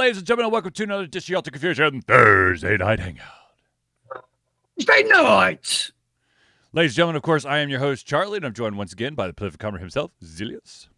ladies and gentlemen, welcome to another of Confusion Thursday Night Hangout. Thursday night. Ladies and gentlemen, of course, I am your host, Charlie, and I'm joined once again by the prolific comer himself, Zilius.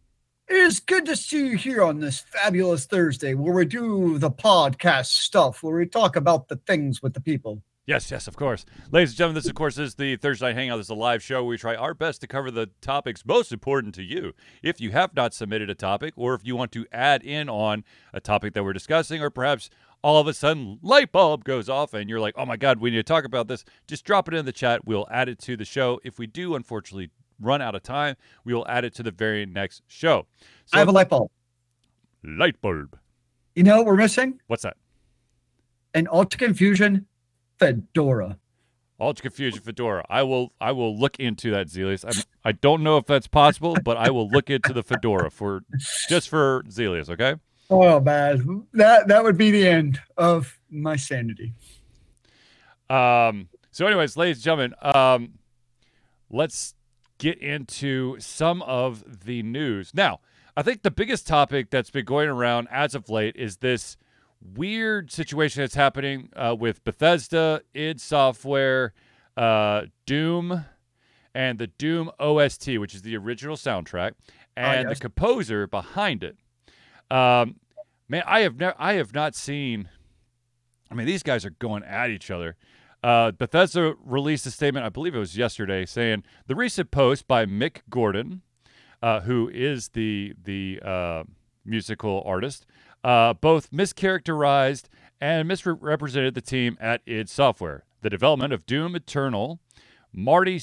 It is good to see you here on this fabulous Thursday where we do the podcast stuff, where we talk about the things with the people. Yes, yes, of course. Ladies and gentlemen, this, of course, is the Thursday Night Hangout. This is a live show we try our best to cover the topics most important to you. If you have not submitted a topic, or if you want to add in on a topic that we're discussing, or perhaps all of a sudden light bulb goes off and you're like, oh my God, we need to talk about this, just drop it in the chat. We'll add it to the show. If we do, unfortunately, run out of time, we will add it to the very next show. So, I have a light bulb. light bulb. You know what we're missing? What's that? An Alter Confusion fedora. Alter Confusion Fedora. I will I will look into that, Zelius. I'm, I don't know if that's possible, but I will look into the fedora for just for Zelius. Okay. Oh man, that that would be the end of my sanity. Um. So, anyways, ladies and gentlemen, um, let's get into some of the news now. I think the biggest topic that's been going around as of late is this weird situation that's happening uh, with Bethesda, id Software, uh, Doom, and the Doom OST, which is the original soundtrack, and yes. the composer behind it. Um, man, I have never, I have not seen. I mean, these guys are going at each other. Uh, Bethesda released a statement, I believe it was yesterday, saying the recent post by Mick Gordon, uh, who is the the uh, musical artist, uh, both mischaracterized and misrepresented the team at id Software. The development of Doom Eternal, Marty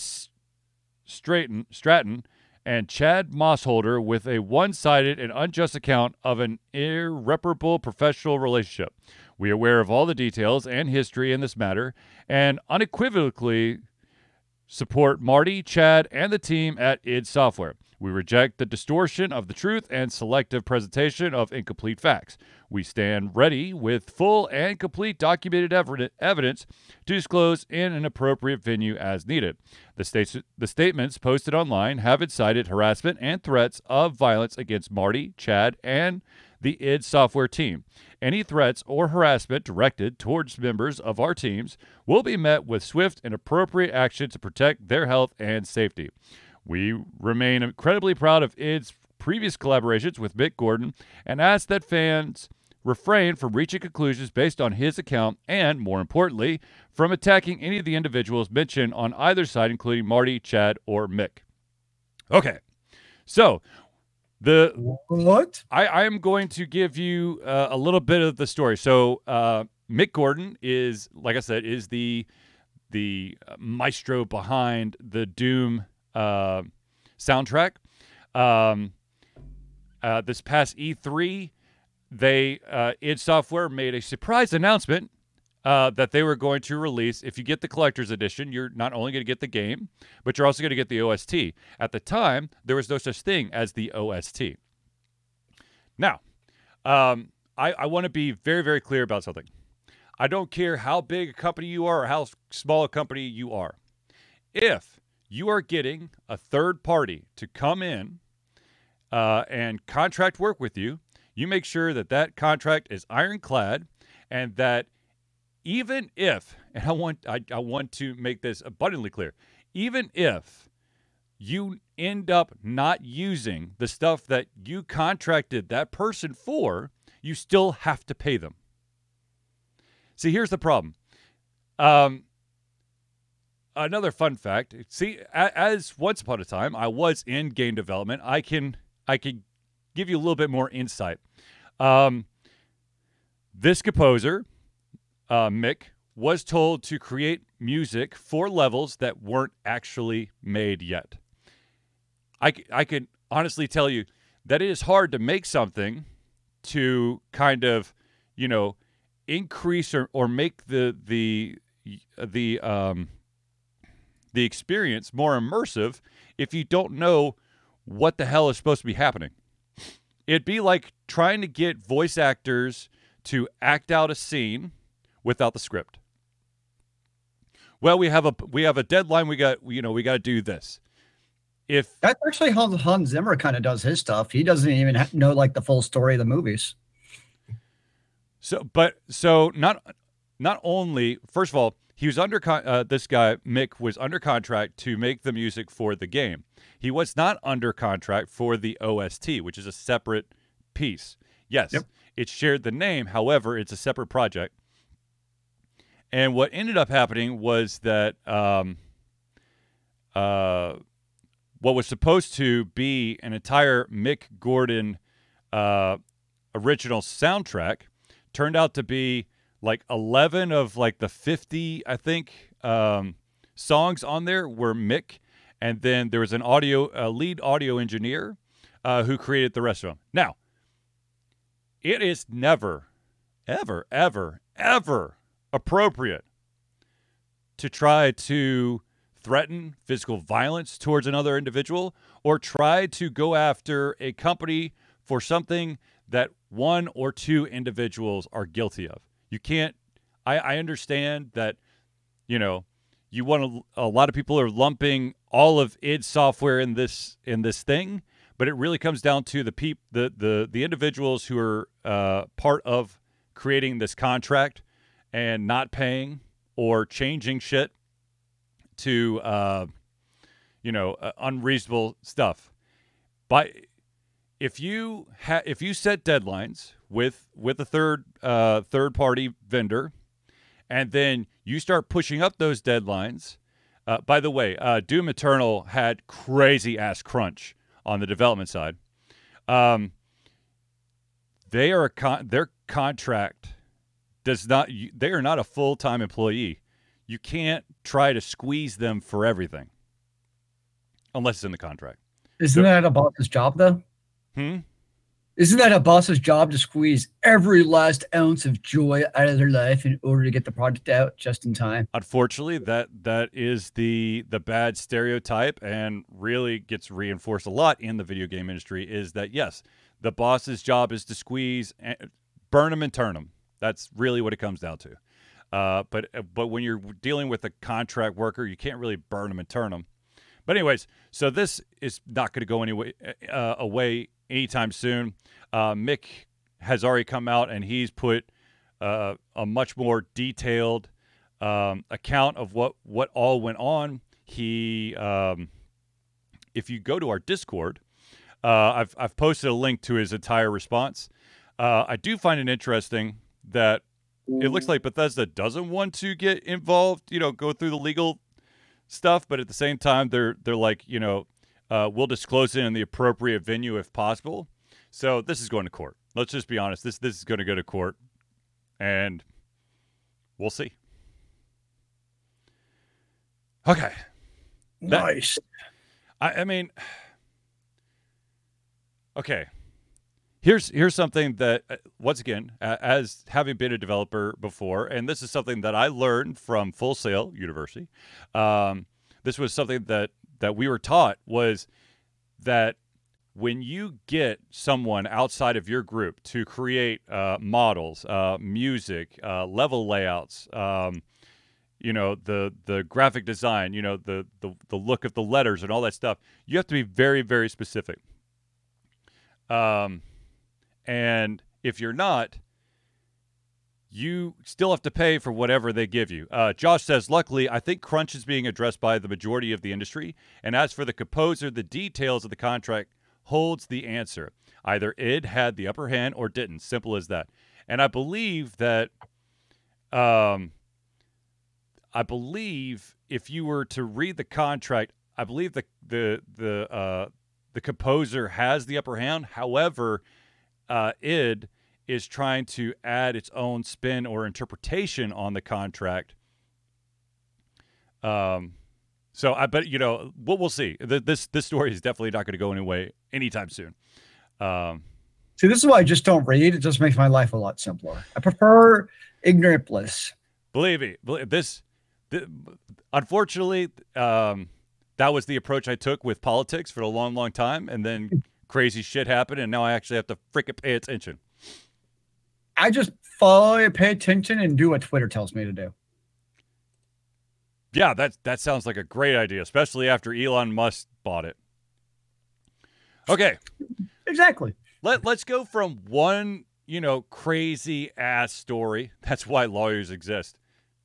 Stratton, Stratton and Chad Mossholder with a one-sided and unjust account of an irreparable professional relationship. We are aware of all the details and history in this matter and unequivocally support Marty, Chad, and the team at id Software. We reject the distortion of the truth and selective presentation of incomplete facts. We stand ready with full and complete documented evi- evidence to disclose in an appropriate venue as needed. The, states, the statements posted online have incited harassment and threats of violence against Marty, Chad, and the id Software team. Any threats or harassment directed towards members of our teams will be met with swift and appropriate action to protect their health and safety. We remain incredibly proud of id's previous collaborations with Mick Gordon and ask that fans refrain from reaching conclusions based on his account and, more importantly, from attacking any of the individuals mentioned on either side, including Marty, Chad, or Mick. Okay, so the What? I, I am going to give you uh, a little bit of the story. So uh, Mick Gordon is, like I said, is the the maestro behind the Doom uh, soundtrack. Um, uh, this past E3, they uh, id Software made a surprise announcement uh, that they were going to release. If you get the collector's edition, you're not only going to get the game, but you're also going to get the OST. At the time, there was no such thing as the OST. Now, um, I, I want to be very, very clear about something. I don't care how big a company you are or how small a company you are. If you are getting a third party to come in uh, and contract work with you, you make sure that that contract is ironclad and that even if, and I want I, I want to make this abundantly clear, even if you end up not using the stuff that you contracted that person for, you still have to pay them. See, here's the problem. Um, another fun fact. See, as once upon a time I was in game development, I can I can give you a little bit more insight. Um, this composer, uh, Mick, was told to create music for levels that weren't actually made yet. I I can honestly tell you that it is hard to make something to kind of, you know, increase or, or make the the the um, the experience more immersive if you don't know what the hell is supposed to be happening. It'd be like trying to get voice actors to act out a scene without the script. Well, we have a we have a deadline. We got you know we got to do this. If That's actually how Hans Zimmer kind of does his stuff. He doesn't even know like the full story of the movies. So, but so not not only first of all, he was under con- uh, this guy Mick was under contract to make the music for the game. He was not under contract for the OST, which is a separate piece. Yes, Yep. it shared the name. However, it's a separate project. And what ended up happening was that um, uh, what was supposed to be an entire Mick Gordon uh, original soundtrack turned out to be like 11 of like the 50 i think um, songs on there were mick and then there was an audio a lead audio engineer uh, who created the rest of them now it is never ever ever ever appropriate to try to threaten physical violence towards another individual or try to go after a company for something that one or two individuals are guilty of. You can't. I, I understand that, you know, you want to. A lot of people are lumping all of id software in this in this thing, but it really comes down to the peop the the the individuals who are uh, part of creating this contract and not paying or changing shit to uh, you know uh, unreasonable stuff. By if you ha- if you set deadlines with with a third uh, third party vendor, and then you start pushing up those deadlines. Uh, by the way, uh, Doom Eternal had crazy ass crunch on the development side. Um, they are a con- their contract does not. They are not a full time employee. You can't try to squeeze them for everything, unless it's in the contract. Isn't that a boss's job, though? Hmm. Isn't that a boss's job to squeeze every last ounce of joy out of their life in order to get the product out just in time? Unfortunately, that that is the the bad stereotype, and really gets reinforced a lot in the video game industry. Is that yes, the boss's job is to squeeze, and burn them and turn them. That's really what it comes down to. Uh, but but when you're dealing with a contract worker, you can't really burn them and turn them. But anyways, so this is not going to go anyway uh, away anytime soon. Uh, Mick has already come out and he's put uh, a much more detailed um, account of what what all went on. He, um, if you go to our Discord, uh, I've I've posted a link to his entire response. Uh, I do find it interesting that it looks like Bethesda doesn't want to get involved, you know, go through the legal stuff, but at the same time, they're they're like, you know, uh, we'll disclose it in the appropriate venue if possible. So this is going to court. Let's just be honest. This this is going to go to court, and we'll see. Okay, That- Nice. I, I mean, okay. Here's here's something that uh, once again, as having been a developer before, and this is something that I learned from Full Sail University. Um, this was something that that we were taught was that when you get someone outside of your group to create uh, models, uh, music, uh, level layouts, um, you know the the graphic design, you know the, the the look of the letters and all that stuff, you have to be very very specific. Um, and if you're not, you still have to pay for whatever they give you. Uh, Josh says, luckily, I think crunch is being addressed by the majority of the industry. And as for the composer, the details of the contract holds the answer. Either id had the upper hand or didn't. Simple as that. And I believe that, um, I believe if you were to read the contract, I believe the the the uh, the composer has the upper hand. However, uh, id is trying to add its own spin or interpretation on the contract. Um, so I bet you know what we'll see. Th- This this story is definitely not going to go anyway anytime soon. Um, See, this is why I just don't read. It just makes my life a lot simpler. I prefer ignorant bliss. believe me, this, th- unfortunately, um, that was the approach I took with politics for a long, long time, and then crazy shit happened, and now I actually have to freaking pay attention. I just follow pay attention, and do what Twitter tells me to do. Yeah, that that sounds like a great idea, especially after Elon Musk bought it. Okay, Exactly. let let's go from one you know, crazy ass story. That's why lawyers exist.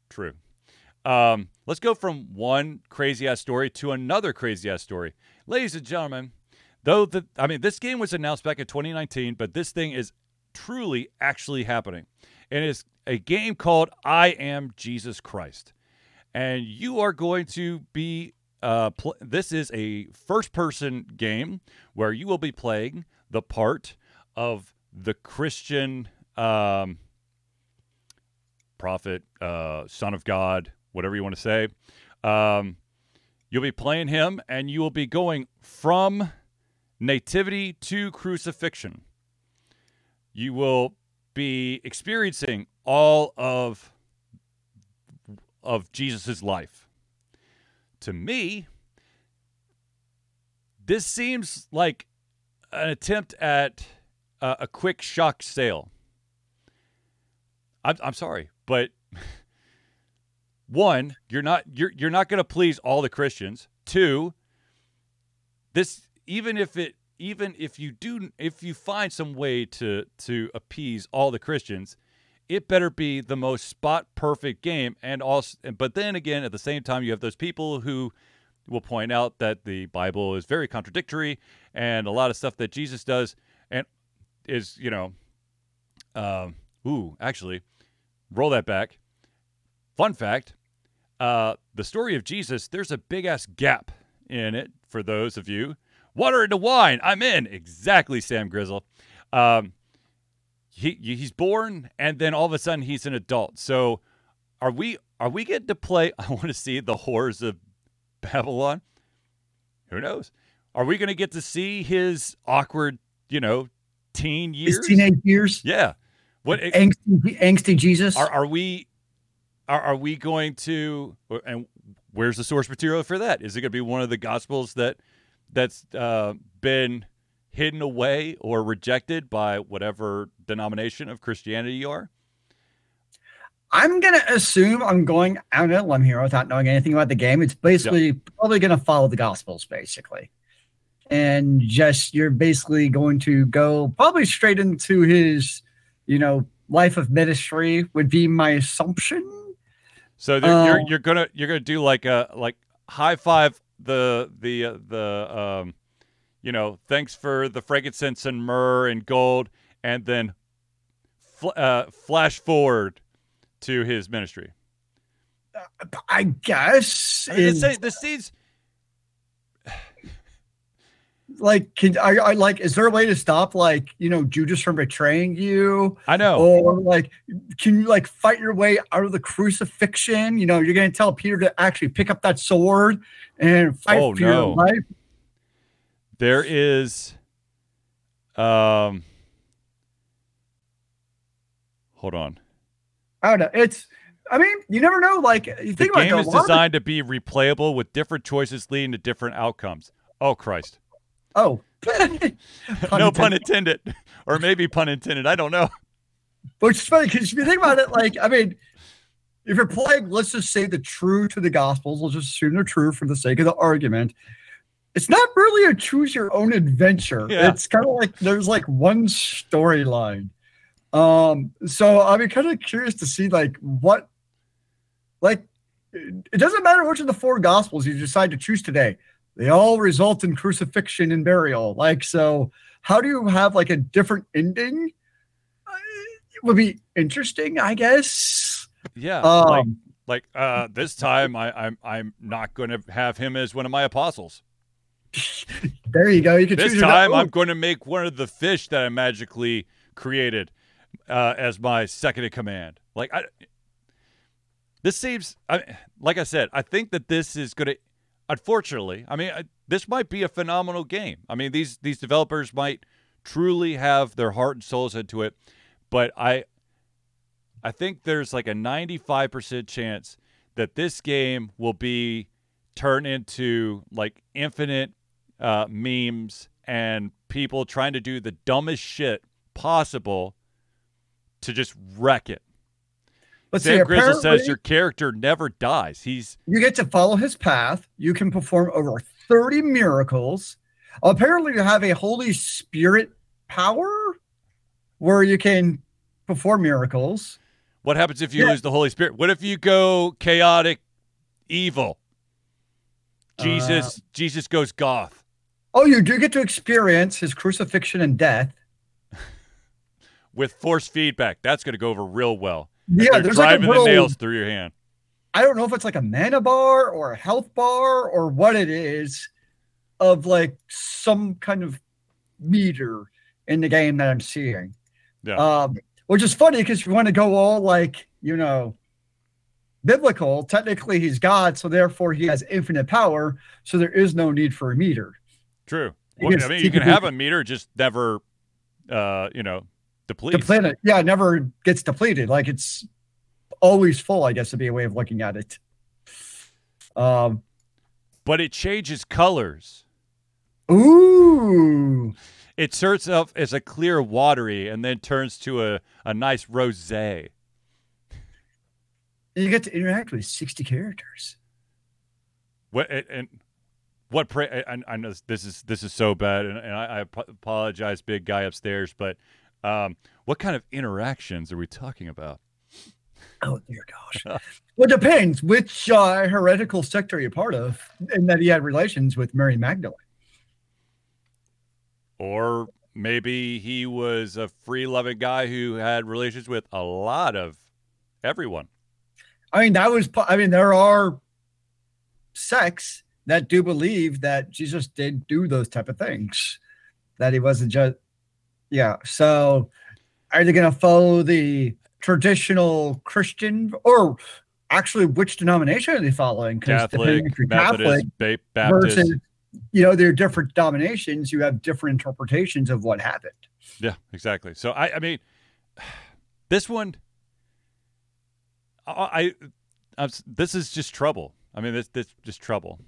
True. Um, let's go from one crazy ass story to another crazy ass story. Ladies and gentlemen, though the I mean this game was announced back in 2019, but this thing is truly actually happening. And it's a game called I Am Jesus Christ. And you are going to be uh, pl- this is a first person game where you will be playing the part of the Christian um, prophet, uh, son of God, whatever you want to say. Um, you'll be playing him, and you will be going from nativity to crucifixion. You will be experiencing all of of Jesus's life. To me, this seems like an attempt at uh, a quick shock sale. I'm, I'm sorry, but one, you're not you're you're not going to please all the Christians. Two, this even if it even if you do if you find some way to to appease all the Christians, it better be the most spot perfect game and also but then again at the same time you have those people who will point out that the Bible is very contradictory and a lot of stuff that Jesus does and is, you know, um, ooh, actually, roll that back. Fun fact uh, the story of Jesus, there's a big ass gap in it for those of you. Water into wine, I'm in. Exactly, Sam Grizzle. Um, he he's born and then all of a sudden he's an adult. So are we are we getting to play? I want to see the horrors of Babylon. Who knows? Are we going to get to see his awkward, you know, teen years? His teenage years? Yeah. What angsty, angsty Jesus? Are, are we are, are we going to and where's the source material for that? Is it going to be one of the gospels that that's uh, been hidden away or rejected by whatever denomination of Christianity you are? I'm gonna assume I'm going out on a limb here without knowing anything about the game. It's basically yep. probably gonna follow the gospels, basically and just you're basically going to go probably straight into his, you know, life of ministry would be my assumption. So you're you're gonna you're gonna do like a like high five the the uh, the um, you know, thanks for the frankincense and myrrh and gold, and then fl- uh, flash forward to his ministry. I guess I mean, the, the scenes like can I, I like is there a way to stop like you know judas from betraying you i know or like can you like fight your way out of the crucifixion you know you're gonna tell peter to actually pick up that sword and fight oh, for no. your life there is um hold on i don't know it's I mean, you never know. Like, you think the game is designed to be replayable with different choices leading to different outcomes. Oh Christ! Oh, pun no pun intended, or maybe pun intended. I don't know. Which is funny because if you think about it, like I mean, if you're playing, let's just say the true to the Gospels. Let's just assume they're true for the sake of the argument. It's not really a choose your own adventure. Yeah. It's kind of like there's like one storyline. Um, so I'm kind of curious to see like what, like, it doesn't matter which of the four Gospels you decide to choose today they all result in crucifixion and burial. Like, so how do you have like a different ending? It would be interesting, I guess. Yeah. Um, like, like uh, this time, I, I'm I'm not going to have him as one of my apostles. there you go. You can this time. I'm going to make one of the fish that I magically created uh, as my second in command. Like I, this seems. I, like I said, I think that this is going to unfortunately, I mean, this might be a phenomenal game. I mean, these these developers might truly have their heart and souls into it, but I I think there's like a 95% chance that this game will be turned into like infinite uh, memes and people trying to do the dumbest shit possible to just wreck it. But Sam see, Grizzle says your character never dies. He's you get to follow his path. You can perform over 30 miracles. Apparently, you have a Holy Spirit power, where you can perform miracles. What happens if you Yeah. lose the Holy Spirit? What if you go chaotic evil? Jesus uh, Jesus goes goth. Oh, you do get to experience his crucifixion and death. with force feedback. That's going to go over real well. Yeah, there's like a driving little, the nails through your hand. I don't know if it's like a mana bar or a health bar or what it is of like some kind of meter in the game that I'm seeing. Yeah. Um, which is funny because if you want to go all like, you know, biblical, technically he's God, so therefore he has infinite power. So there is no need for a meter. True. You Well, can I mean, you can have a meter, just never, uh, you know, deplete. The planet, yeah, it never gets depleted. Like it's always full, I guess would be a way of looking at it. Um, But it changes colors. ooh. It starts off as a clear watery and then turns to a, a nice rosé. You get to interact with 60 characters. What and, and what? Pra- I, I know this is this is so bad, and, and I, I apologize, big guy upstairs. But um, what kind of interactions are we talking about? Oh dear gosh. well, it depends which uh, heretical sect are you part of, and that he had relations with Mary Magdalene. Or maybe he was a free loving guy who had relations with a lot of everyone. I mean, that was. I mean, there are sects that do believe that Jesus did do those type of things. That he wasn't just. Yeah. So, are they going to follow the traditional Christian, or actually, which denomination are they following? 'Cause depending Catholic, if you're Catholic, Methodist, ba- Baptist. versus you know there are different denominations you have different interpretations of what happened Yeah, exactly. So I, I mean, this one, I, I, this is just trouble. I mean, this this just trouble.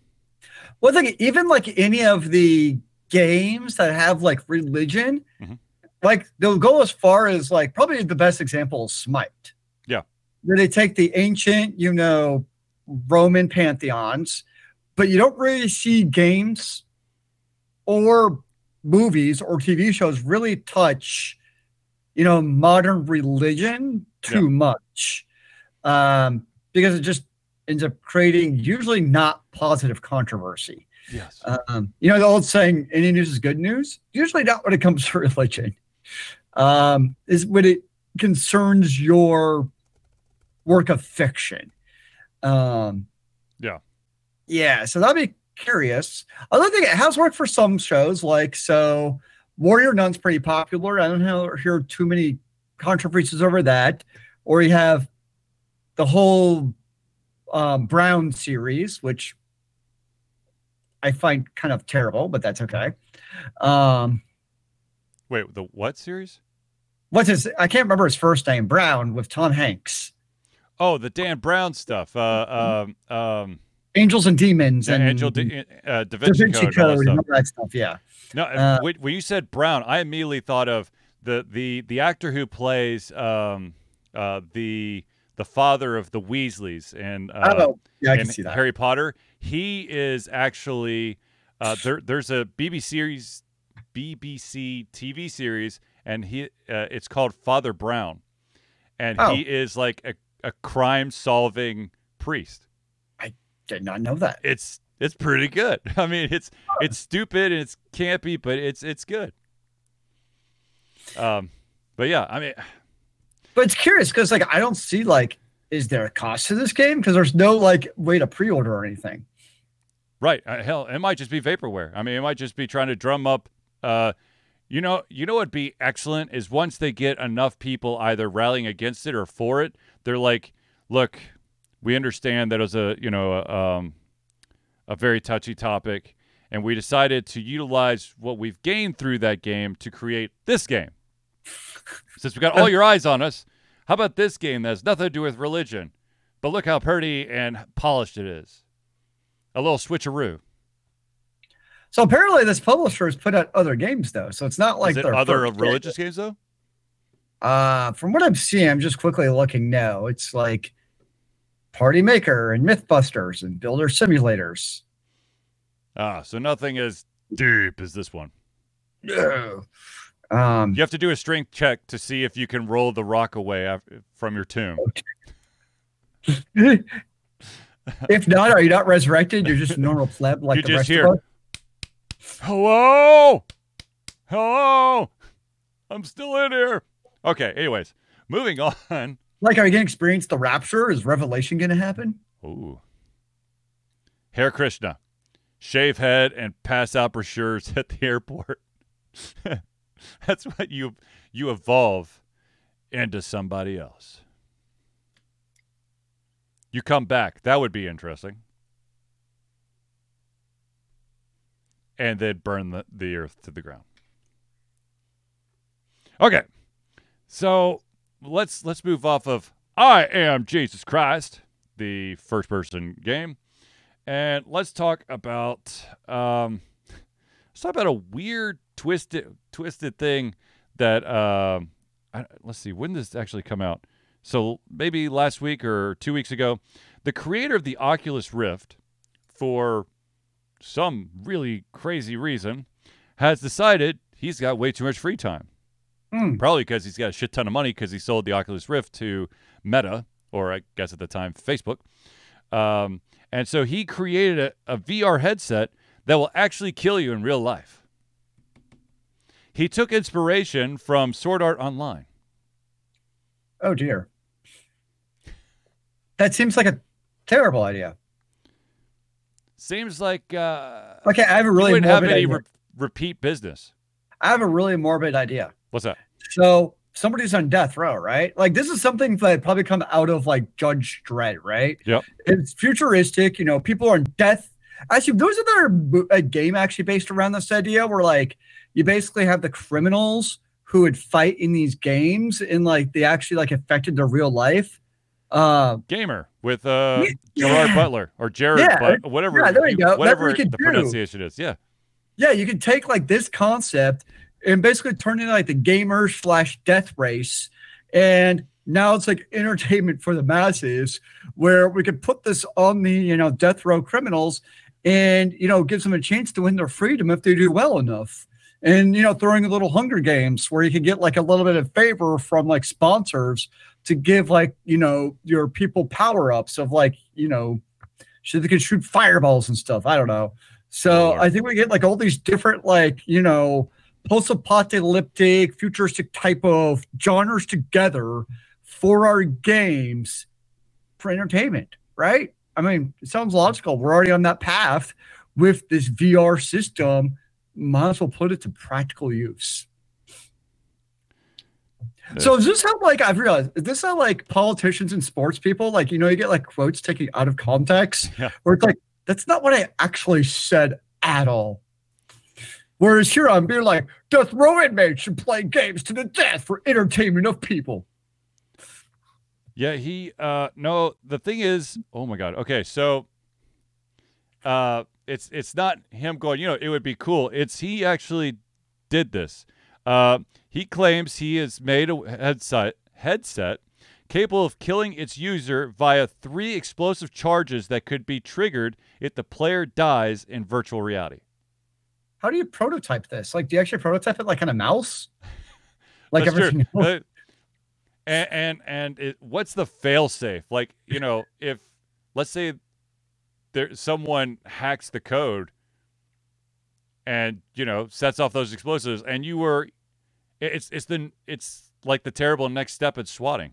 well think even like any of the games that have like religion Mhm. Like they'll go as far as like probably the best example is smite Yeah. where they take the ancient you know roman pantheons but you don't really see games or movies or tv shows really touch you know modern religion too Yeah. much um because it just ends up creating usually not positive controversy Yes. um, you know the old saying any news is good news usually not when it comes to religion um, is when it concerns your work of fiction um, Yeah. yeah so that'd be curious other thing it has worked for some shows like so warrior nun's pretty popular i don't know, hear too many controversies over that or you have the whole um, brown series which I find kind of terrible, but that's okay. Um, Wait, the what series? what's his? I can't remember his first name. Brown with Tom Hanks. Oh, the Dan Brown stuff. Uh, um, um, Angels and Demons and Angel Da, uh, Da Da Vinci, Vinci Code, and all that Code stuff. and all that stuff. Yeah. No, Uh, when, when you said Brown, I immediately thought of the the the actor who plays um uh the the father of the Weasleys and uh, oh, yeah, I and can see that. Harry Potter. He is actually uh, there. There's a BBC series, BBC TV series, and he uh, it's called Father Brown, and Oh. he is like a, a crime solving priest. I did not know that. It's it's pretty good. I mean, it's it's stupid and it's campy, but it's it's good. Um, but yeah, I mean, But it's curious because like I don't see like is there a cost to this game because there's no like way to pre-order or anything. Right. Uh, hell, it might just be vaporware. I mean, it might just be trying to drum up. Uh, you know, you know what'd be excellent is once they get enough people either rallying against it or for it, they're like, "Look, we understand that it was a you know a, um, a very touchy topic, and we decided to utilize what we've gained through that game to create this game. Since we got all your eyes on us, how about this game that has nothing to do with religion, but look how pretty and polished it is." A little switcheroo. So apparently this publisher has put out other games though, so it's not like it other religious games though? Uh, from what I'm seeing, I'm just quickly looking now. It's like Party Maker and Mythbusters and Builder Simulators. Ah, so nothing as deep as this one. No. Um, You have to do a strength check to see if you can roll the rock away from your tomb. if not, are you not resurrected? You're just a normal pleb like You the just rest hear- of us. Hello? Hello? I'm still in here. Okay, anyways, moving on. Like, are you going to experience the rapture? Is revelation going to happen? Ooh. Hare Krishna. Shave head and pass out brochures at the airport. That's what you you evolve into somebody else. You come back. That would be interesting. And then burn the, the earth to the ground. Okay. So let's let's move off of I am Jesus Christ, the first person game. And let's talk about um let's talk about a weird twisted twisted thing that I, let's see when did this actually come out so maybe last week or two weeks ago the creator of the oculus rift for some really crazy reason has decided he's got way too much free time Hmm. probably because he's got a shit ton of money because he sold the oculus rift to meta or i guess at the time facebook um, and so he created a, a vr headset that will actually kill you in real life he took inspiration from sword art online Oh, dear. That seems like a terrible idea. Seems like uh, Okay, I have a really wouldn't have any re- repeat business I have a really morbid idea. what's that So somebody's on death row, right? Like this is something that probably come out of like Judge Dredd, right? Yep. It's futuristic. You know, people are on death. Actually, there's another a game actually based around this idea where like you basically have the criminals who would fight in these games and like they actually like affected their real life. Uh, gamer with uh, Yeah. gerard butler or jared Yeah, but whatever yeah, there you go. Whatever what the do. pronunciation is yeah yeah, you can take like this concept and basically turn it into like the gamer slash death race. And now it's like entertainment for the masses where we could put this on the, you know, death row criminals and, you know, gives them a chance to win their freedom if they do well enough. And, you know, throwing a little Hunger Games where you can get like a little bit of favor from like sponsors to give like, you know, your people power ups of like, you know, so they can shoot fireballs and stuff. I don't know. So Lord. I think we get like all these different like you know post-apocalyptic futuristic type of genres together for our games for entertainment, right? I mean, it sounds logical. We're already on that path with this VR system. Might as well put it to practical use. So is this how like I've realized is this how like politicians and sports people like you know you get like quotes taken out of context Yeah. where it's like that's not what I actually said at all. Whereas here I'm being like death row inmates should play games to the death for entertainment of people. Yeah, he uh no, the thing is, oh my god. Okay, so uh it's it's not him going, you know, it would be cool. It's he actually did this. Uh he claims he has made a headset headset capable of killing its user via three explosive charges that could be triggered if the player dies in virtual reality. How do you prototype this? Like, do you actually prototype it like on a mouse? Like That's everything else? Uh, and and, and it, what's the fail safe? Like you know, if let's say there someone hacks the code and you know sets off those explosives, and you were, it's it's the it's like the terrible next step at swatting.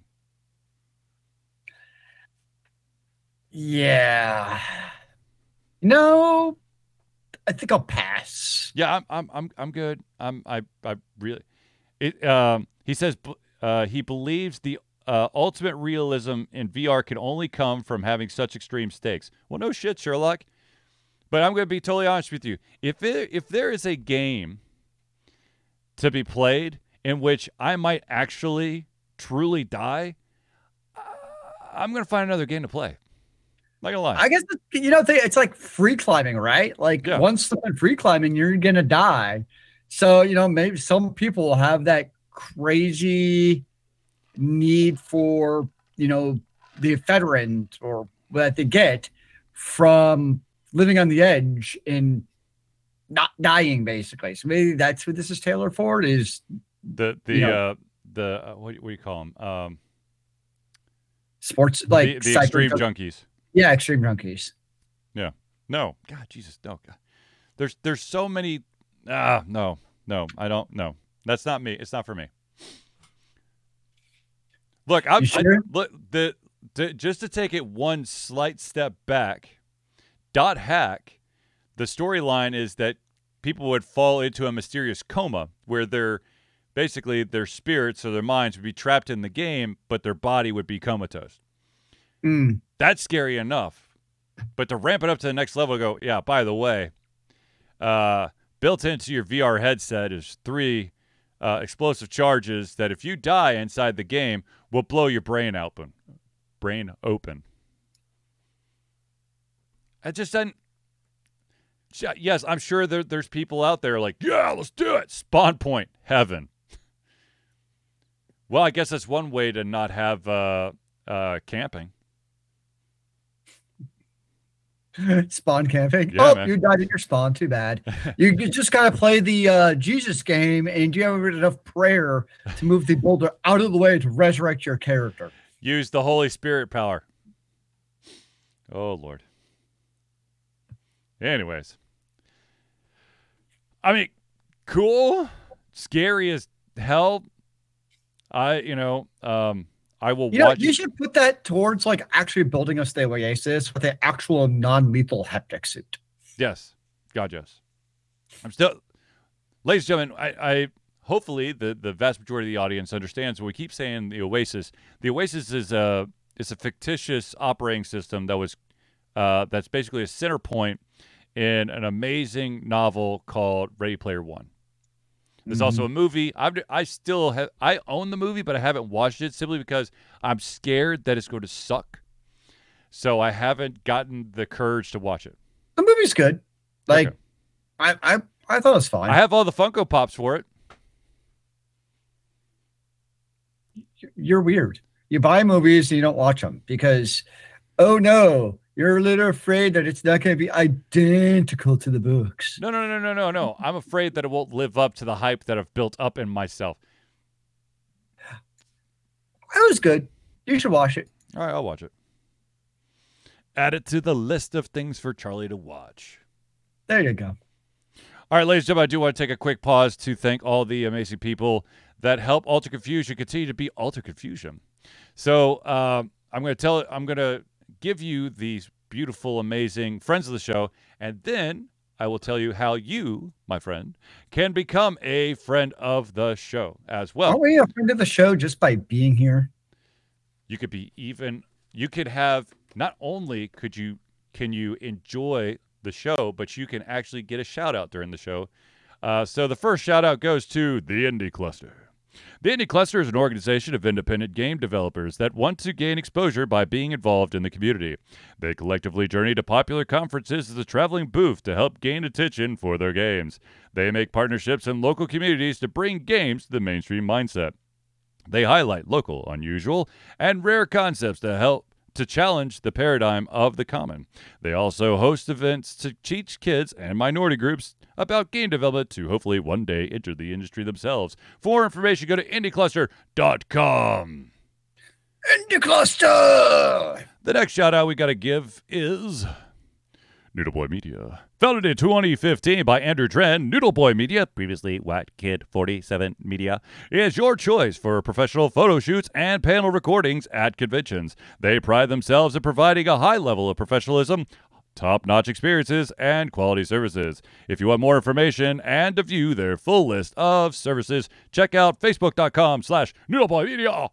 Yeah. No, I think I'll pass. Yeah, I'm I'm I'm I'm good. I'm I I really it um he says uh he believes the uh, ultimate realism in VR can only come from having such extreme stakes. Well, no shit, Sherlock. But I'm going to be totally honest with you. If it, if there is a game to be played in which I might actually truly die, I'm going to find another game to play. Not gonna lie. I guess you know it's like free climbing, right? Like Yeah. once someone free climbing, you're gonna die. So you know maybe some people have that crazy need for you know the ephedrine or that they get from living on the edge and not dying, basically. So maybe that's what this is tailored for. Is the the you know, uh the uh, what, what do you call them? Um, sports like the, the extreme junkies. Yeah, extreme junkies. Yeah. No, God, Jesus, no. God. There's there's so many. Ah, no, no, I don't. No, that's not me. It's not for me. Look, I'm sure? I, look the, the just to take it one slight step back. Dot hack. The storyline is that people would fall into a mysterious coma where their basically their spirits or their minds would be trapped in the game, but their body would be comatose Mm. that's scary enough. But to ramp it up to the next level, go, yeah, by the way, uh, built into your VR headset is three uh, explosive charges that if you die inside the game will blow your brain open. Brain open. I just didn't. Yes, I'm sure there, there's people out there like, yeah, let's do it. Spawn point, heaven. Well, I guess that's one way to not have uh, uh, camping. spawn camping. Yeah, oh, man. you died in your spawn. Too bad. you, you just gotta play the uh, Jesus game, and you haven't enough prayer to move the boulder out of the way to resurrect your character. Use the Holy Spirit power. Oh Lord. Anyways. I mean, cool, scary as hell. I, you know, um, I will You know, watch. you should put that towards like actually building a stay oasis with an actual non-lethal haptic suit. Yes, God, yes. I'm still, ladies and gentlemen. I, I hopefully the the vast majority of the audience understands. When we keep saying the Oasis, the Oasis is a is a fictitious operating system that was uh, that's basically a center point in an amazing novel called Ready Player One. There's also mm-hmm. a movie. I've, I still have. I own the movie, but I haven't watched it simply because I'm scared that it's going to suck. So I haven't gotten the courage to watch it. The movie's good. Like, Okay. I, I, I thought it was fine. I have all the Funko Pops for it. You're weird. You buy movies and you don't watch them because, oh no, you're a little afraid that it's not going to be identical to the books. No, no, no, no, no, no. I'm afraid that it won't live up to the hype that I've built up in myself. It was good. You should watch it. All right, I'll watch it. Add it to the list of things for Charlie to watch. There you go. All right, ladies and gentlemen, I do want to take a quick pause to thank all the amazing people that help Alter Confusion continue to be Alter Confusion. So uh, I'm going to tell, I'm going to give you these beautiful, amazing friends of the show, and then I will tell you how you, my friend, can become a friend of the show as well. Aren't we a friend of the show just by being here? you could be even you could have not only could you can you enjoy the show but you can actually get a shout out during the show uh, so the first shout out goes to the indie cluster the indie cluster is an organization of independent game developers that want to gain exposure by being involved in the community. They collectively journey to popular conferences as a traveling booth to help gain attention for their games. They make partnerships in local communities to bring games to the mainstream mindset. They highlight local, unusual, and rare concepts to help to challenge the paradigm of the common. They also host events to teach kids and minority groups about game development to hopefully one day enter the industry themselves. For more information, go to indiecluster.com. Indie Cluster! The next shout out we got to give is Noodle Boy Media. Founded in 2015 by Andrew Dren, Noodle Boy Media, previously White Kid 47 Media, is your choice for professional photo shoots and panel recordings at conventions. They pride themselves in providing a high level of professionalism, top-notch experiences, and quality services. If you want more information and to view their full list of services, check out facebook.com slash noodleboymedia.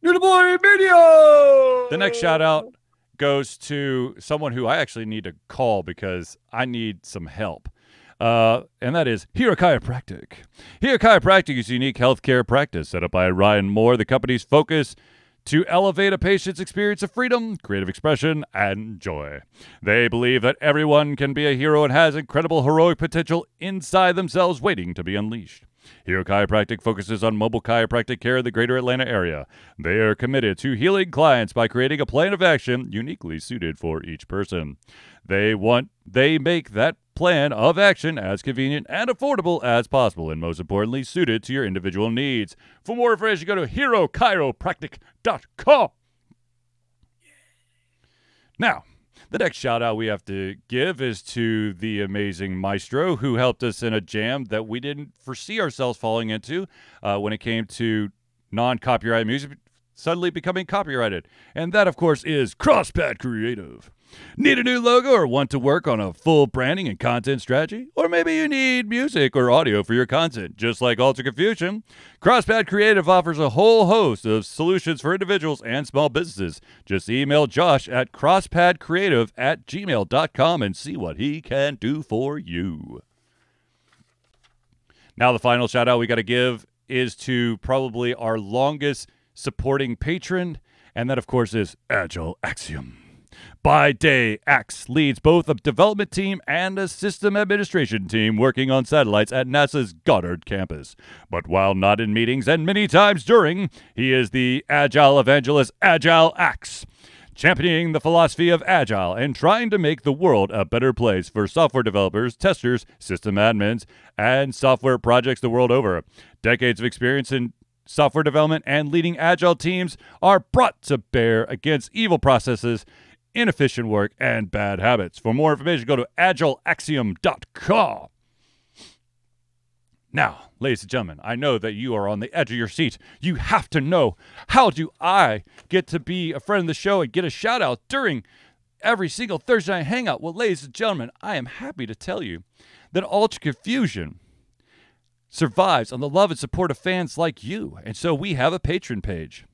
Noodle Boy Media! The next shout out goes to someone who I actually need to call because I need some help. Uh, and that is Hero Chiropractic. Hero Chiropractic is a unique healthcare practice set up by Ryan Moore, the company's focus to elevate a patient's experience of freedom, creative expression, and joy. They believe that everyone can be a hero and has incredible heroic potential inside themselves waiting to be unleashed. Hero Chiropractic focuses on mobile chiropractic care in the greater Atlanta area. They are committed to healing clients by creating a plan of action uniquely suited for each person. They want they make that plan of action as convenient and affordable as possible and most importantly suited to your individual needs. For more information go to herochiropractic.com. Now, the next shout out we have to give is to the amazing maestro who helped us in a jam that we didn't foresee ourselves falling into uh, when it came to non copyright music suddenly becoming copyrighted. And that, of course, is Crosspad Creative. Need a new logo or want to work on a full branding and content strategy? Or maybe you need music or audio for your content, just like Alter Confusion. Crosspad Creative offers a whole host of solutions for individuals and small businesses. Just email Josh at crosspadcreative at gmail.com and see what he can do for you. Now, the final shout out we got to give is to probably our longest supporting patron, and that, of course, is Agile Axiom. By day, Axe leads both a development team and a system administration team working on satellites at NASA's Goddard campus. But while not in meetings and many times during, he is the Agile evangelist Agile Axe championing the philosophy of agile and trying to make the world a better place for software developers, testers, system admins, and software projects the world over. Decades of experience in software development and leading agile teams are brought to bear against evil processes, inefficient work, and bad habits. For more information, go to agileaxiom.com. Now, ladies and gentlemen, I know that you are on the edge of your seat. You have to know how do I get to be a friend of the show and get a shout out during every single Thursday night hangout? Well, ladies and gentlemen, I am happy to tell you that Alter Confusion survives on the love and support of fans like you. And so we have a patron page.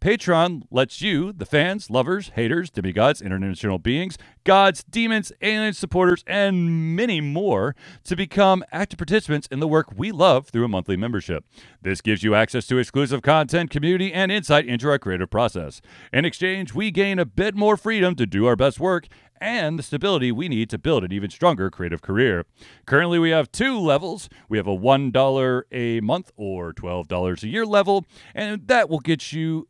Patreon lets you, the fans, lovers, haters, demigods, international beings, gods, demons, alien supporters, and many more to become active participants in the work we love through a monthly membership. This gives you access to exclusive content, community, and insight into our creative process. In exchange, we gain a bit more freedom to do our best work and the stability we need to build an even stronger creative career. Currently, we have two levels. We have a $1 a month or $12 a year level, and that will get you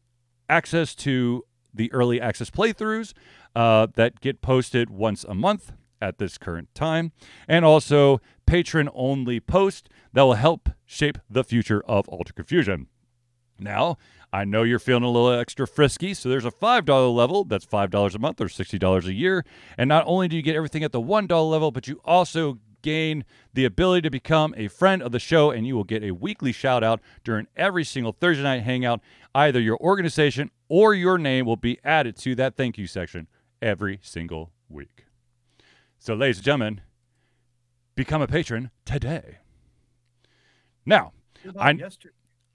access to the early access playthroughs uh, that get posted once a month at this current time, and also patron only posts that will help shape the future of Alter Confusion. Now, I know you're feeling a little extra frisky, so there's a $5 level that's $5 a month or $60 a year. And not only do you get everything at the $1 level, but you also gain the ability to become a friend of the show, and you will get a weekly shout out during every single Thursday night hangout. Either your organization or your name will be added to that thank you section every single week. So, ladies and gentlemen, become a patron today. Now, I,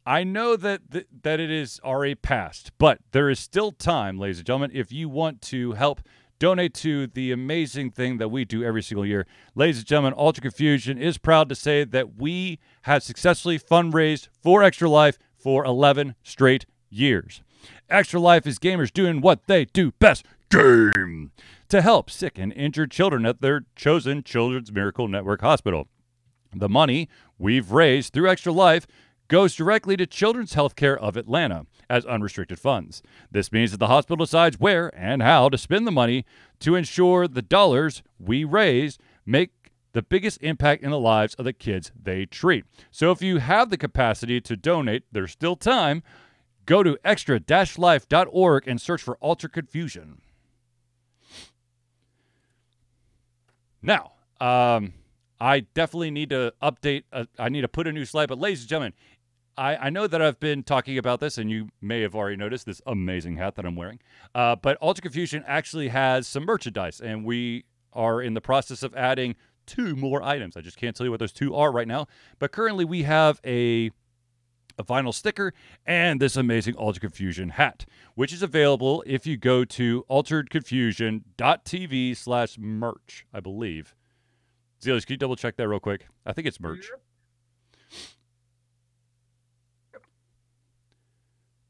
I know that th- that it is already past, but there is still time, ladies and gentlemen, if you want to help donate to the amazing thing that we do every single year. Ladies and gentlemen, Alter Confusion is proud to say that we have successfully fundraised for Extra Life for 11 straight years. Extra Life is gamers doing what they do best game to help sick and injured children at their chosen Children's Miracle Network hospital. The money we've raised through Extra Life goes directly to Children's Healthcare of Atlanta as unrestricted funds. This means that the hospital decides where and how to spend the money to ensure the dollars we raise make the biggest impact in the lives of the kids they treat. So if you have the capacity to donate, there's still time. Go to extra-life.org and search for Alter Confusion. Now, um, I definitely need to update. Uh, I need to put a new slide. But, ladies and gentlemen, I, I know that I've been talking about this, and you may have already noticed this amazing hat that I'm wearing. Uh, but Alter Confusion actually has some merchandise, and we are in the process of adding two more items. I just can't tell you what those two are right now. But currently, we have a a vinyl sticker and this amazing Alter Confusion hat, which is available if you go to alteredconfusion.tv slash merch, I believe. Zelius, can you double check that real quick? I think it's merch.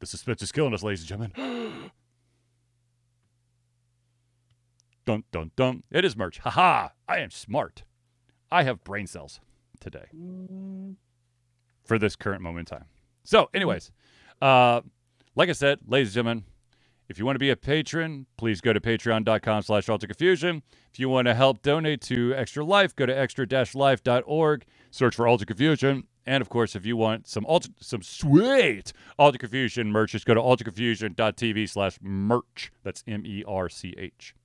The suspense is killing us, ladies and gentlemen. dun dun dun. It is merch. Haha! I am smart. I have brain cells today. for this current moment in time. So, anyways, uh, like I said, ladies and gentlemen, if you want to be a patron, please go to patreon.com slash Confusion. If you want to help donate to Extra Life, go to extra-life.org, search for Alter Confusion. And of course, if you want some some sweet Alter Confusion merch, just go to alterconfusion.tv slash merch. That's M-E-R-C-H.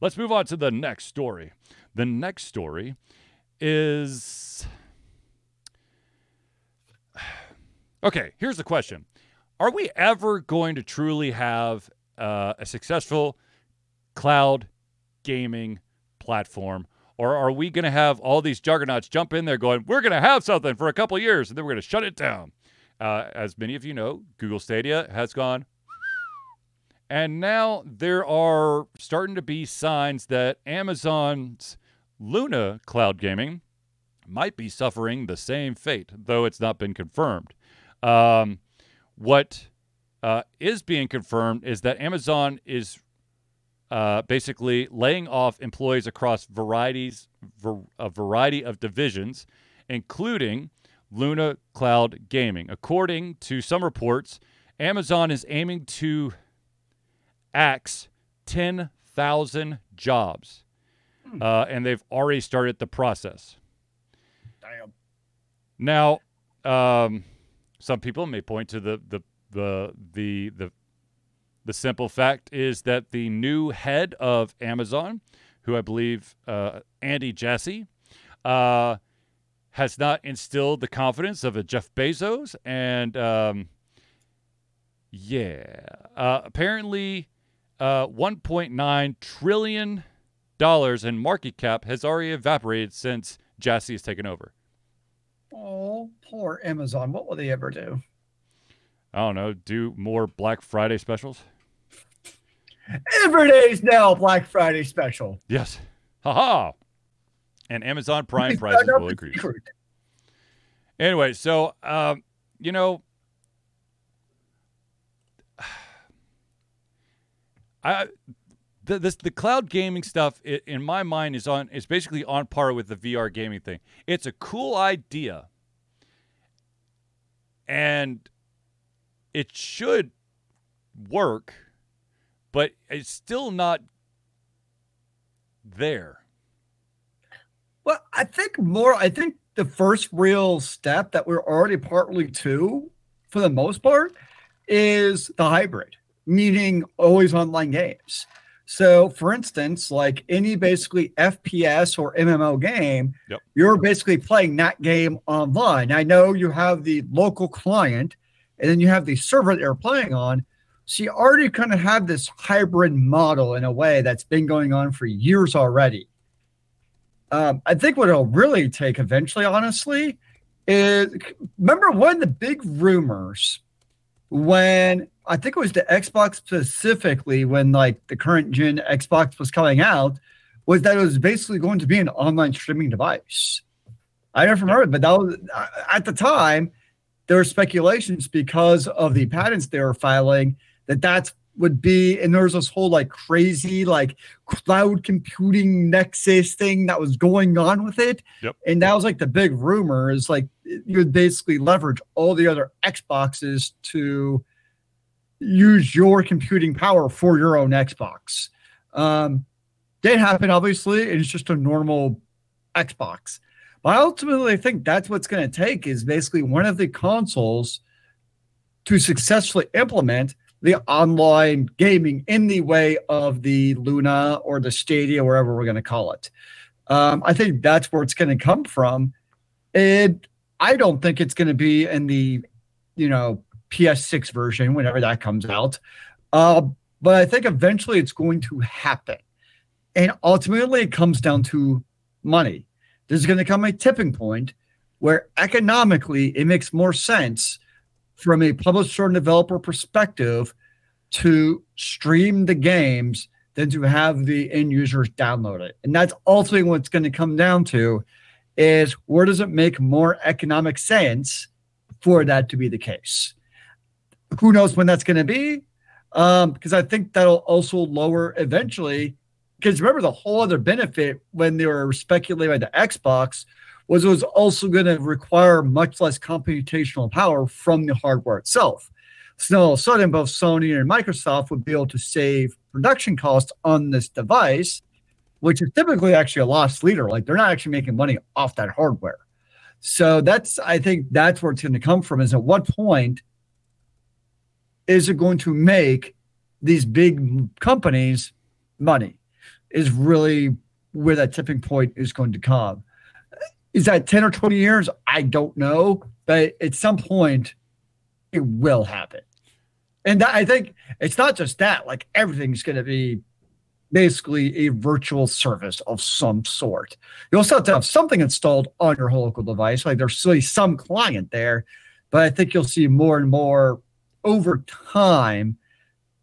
Let's move on to the next story. The next story is Okay, here's the question Are we ever going to truly have uh, a successful cloud gaming platform? Or are we going to have all these juggernauts jump in there going, we're going to have something for a couple years and then we're going to shut it down? Uh, as many of you know, Google Stadia has gone. And now there are starting to be signs that Amazon's Luna cloud gaming might be suffering the same fate, though it's not been confirmed. Um, what uh, is being confirmed is that Amazon is uh, basically laying off employees across varieties, ver- a variety of divisions, including Luna Cloud Gaming. According to some reports, Amazon is aiming to axe 10,000 jobs, hmm. uh, and they've already started the process. Damn. Now, um, some people may point to the the the the the the simple fact is that the new head of Amazon, who I believe uh, Andy Jassy, uh, has not instilled the confidence of a Jeff Bezos, and um, yeah, uh, apparently, uh, 1.9 trillion dollars in market cap has already evaporated since Jassy has taken over. Oh, poor Amazon. What will they ever do? I don't know. Do more Black Friday specials? Every day is now Black Friday special. Yes. Haha. And Amazon Prime prices will increase. Anyway, so um, you know, I the this the cloud gaming stuff it, in my mind is on is basically on par with the VR gaming thing. It's a cool idea, and it should work, but it's still not there. Well, I think more. I think the first real step that we're already partly to, for the most part, is the hybrid, meaning always online games. So, for instance, like any basically FPS or MMO game, yep. you're basically playing that game online. I know you have the local client and then you have the server that you're playing on. So, you already kind of have this hybrid model in a way that's been going on for years already. Um, I think what it'll really take eventually, honestly, is remember one of the big rumors when I think it was the Xbox specifically when like the current gen Xbox was coming out, was that it was basically going to be an online streaming device. I never remember, but that was uh, at the time there were speculations because of the patents they were filing that that would be, and there was this whole like crazy like cloud computing nexus thing that was going on with it. Yep. And that was like the big rumor is like you would basically leverage all the other Xboxes to use your computing power for your own Xbox. Um, didn't happen, obviously. It's just a normal Xbox. But ultimately, I think that's what's going to take is basically one of the consoles to successfully implement the online gaming in the way of the Luna or the Stadia, wherever we're going to call it. Um, I think that's where it's going to come from. And I don't think it's going to be in the, you know, PS6 version whenever that comes out. Uh, but I think eventually it's going to happen. And ultimately, it comes down to money. There's going to come a tipping point where economically it makes more sense from a publisher and developer perspective to stream the games than to have the end users download it. And that's ultimately what it's going to come down to is where does it make more economic sense for that to be the case? Who knows when that's going to be? Um, because I think that'll also lower eventually. Because remember, the whole other benefit when they were speculating by the Xbox was it was also going to require much less computational power from the hardware itself. So all of a sudden, both Sony and Microsoft would be able to save production costs on this device, which is typically actually a loss leader. Like they're not actually making money off that hardware. So that's I think that's where it's going to come from. Is at what point is it going to make these big companies money? Is really where that tipping point is going to come. Is that 10 or 20 years? I don't know. But at some point, it will happen. And that, I think it's not just that, like everything's going to be basically a virtual service of some sort. You also have to have something installed on your local device. Like there's really some client there, but I think you'll see more and more over time.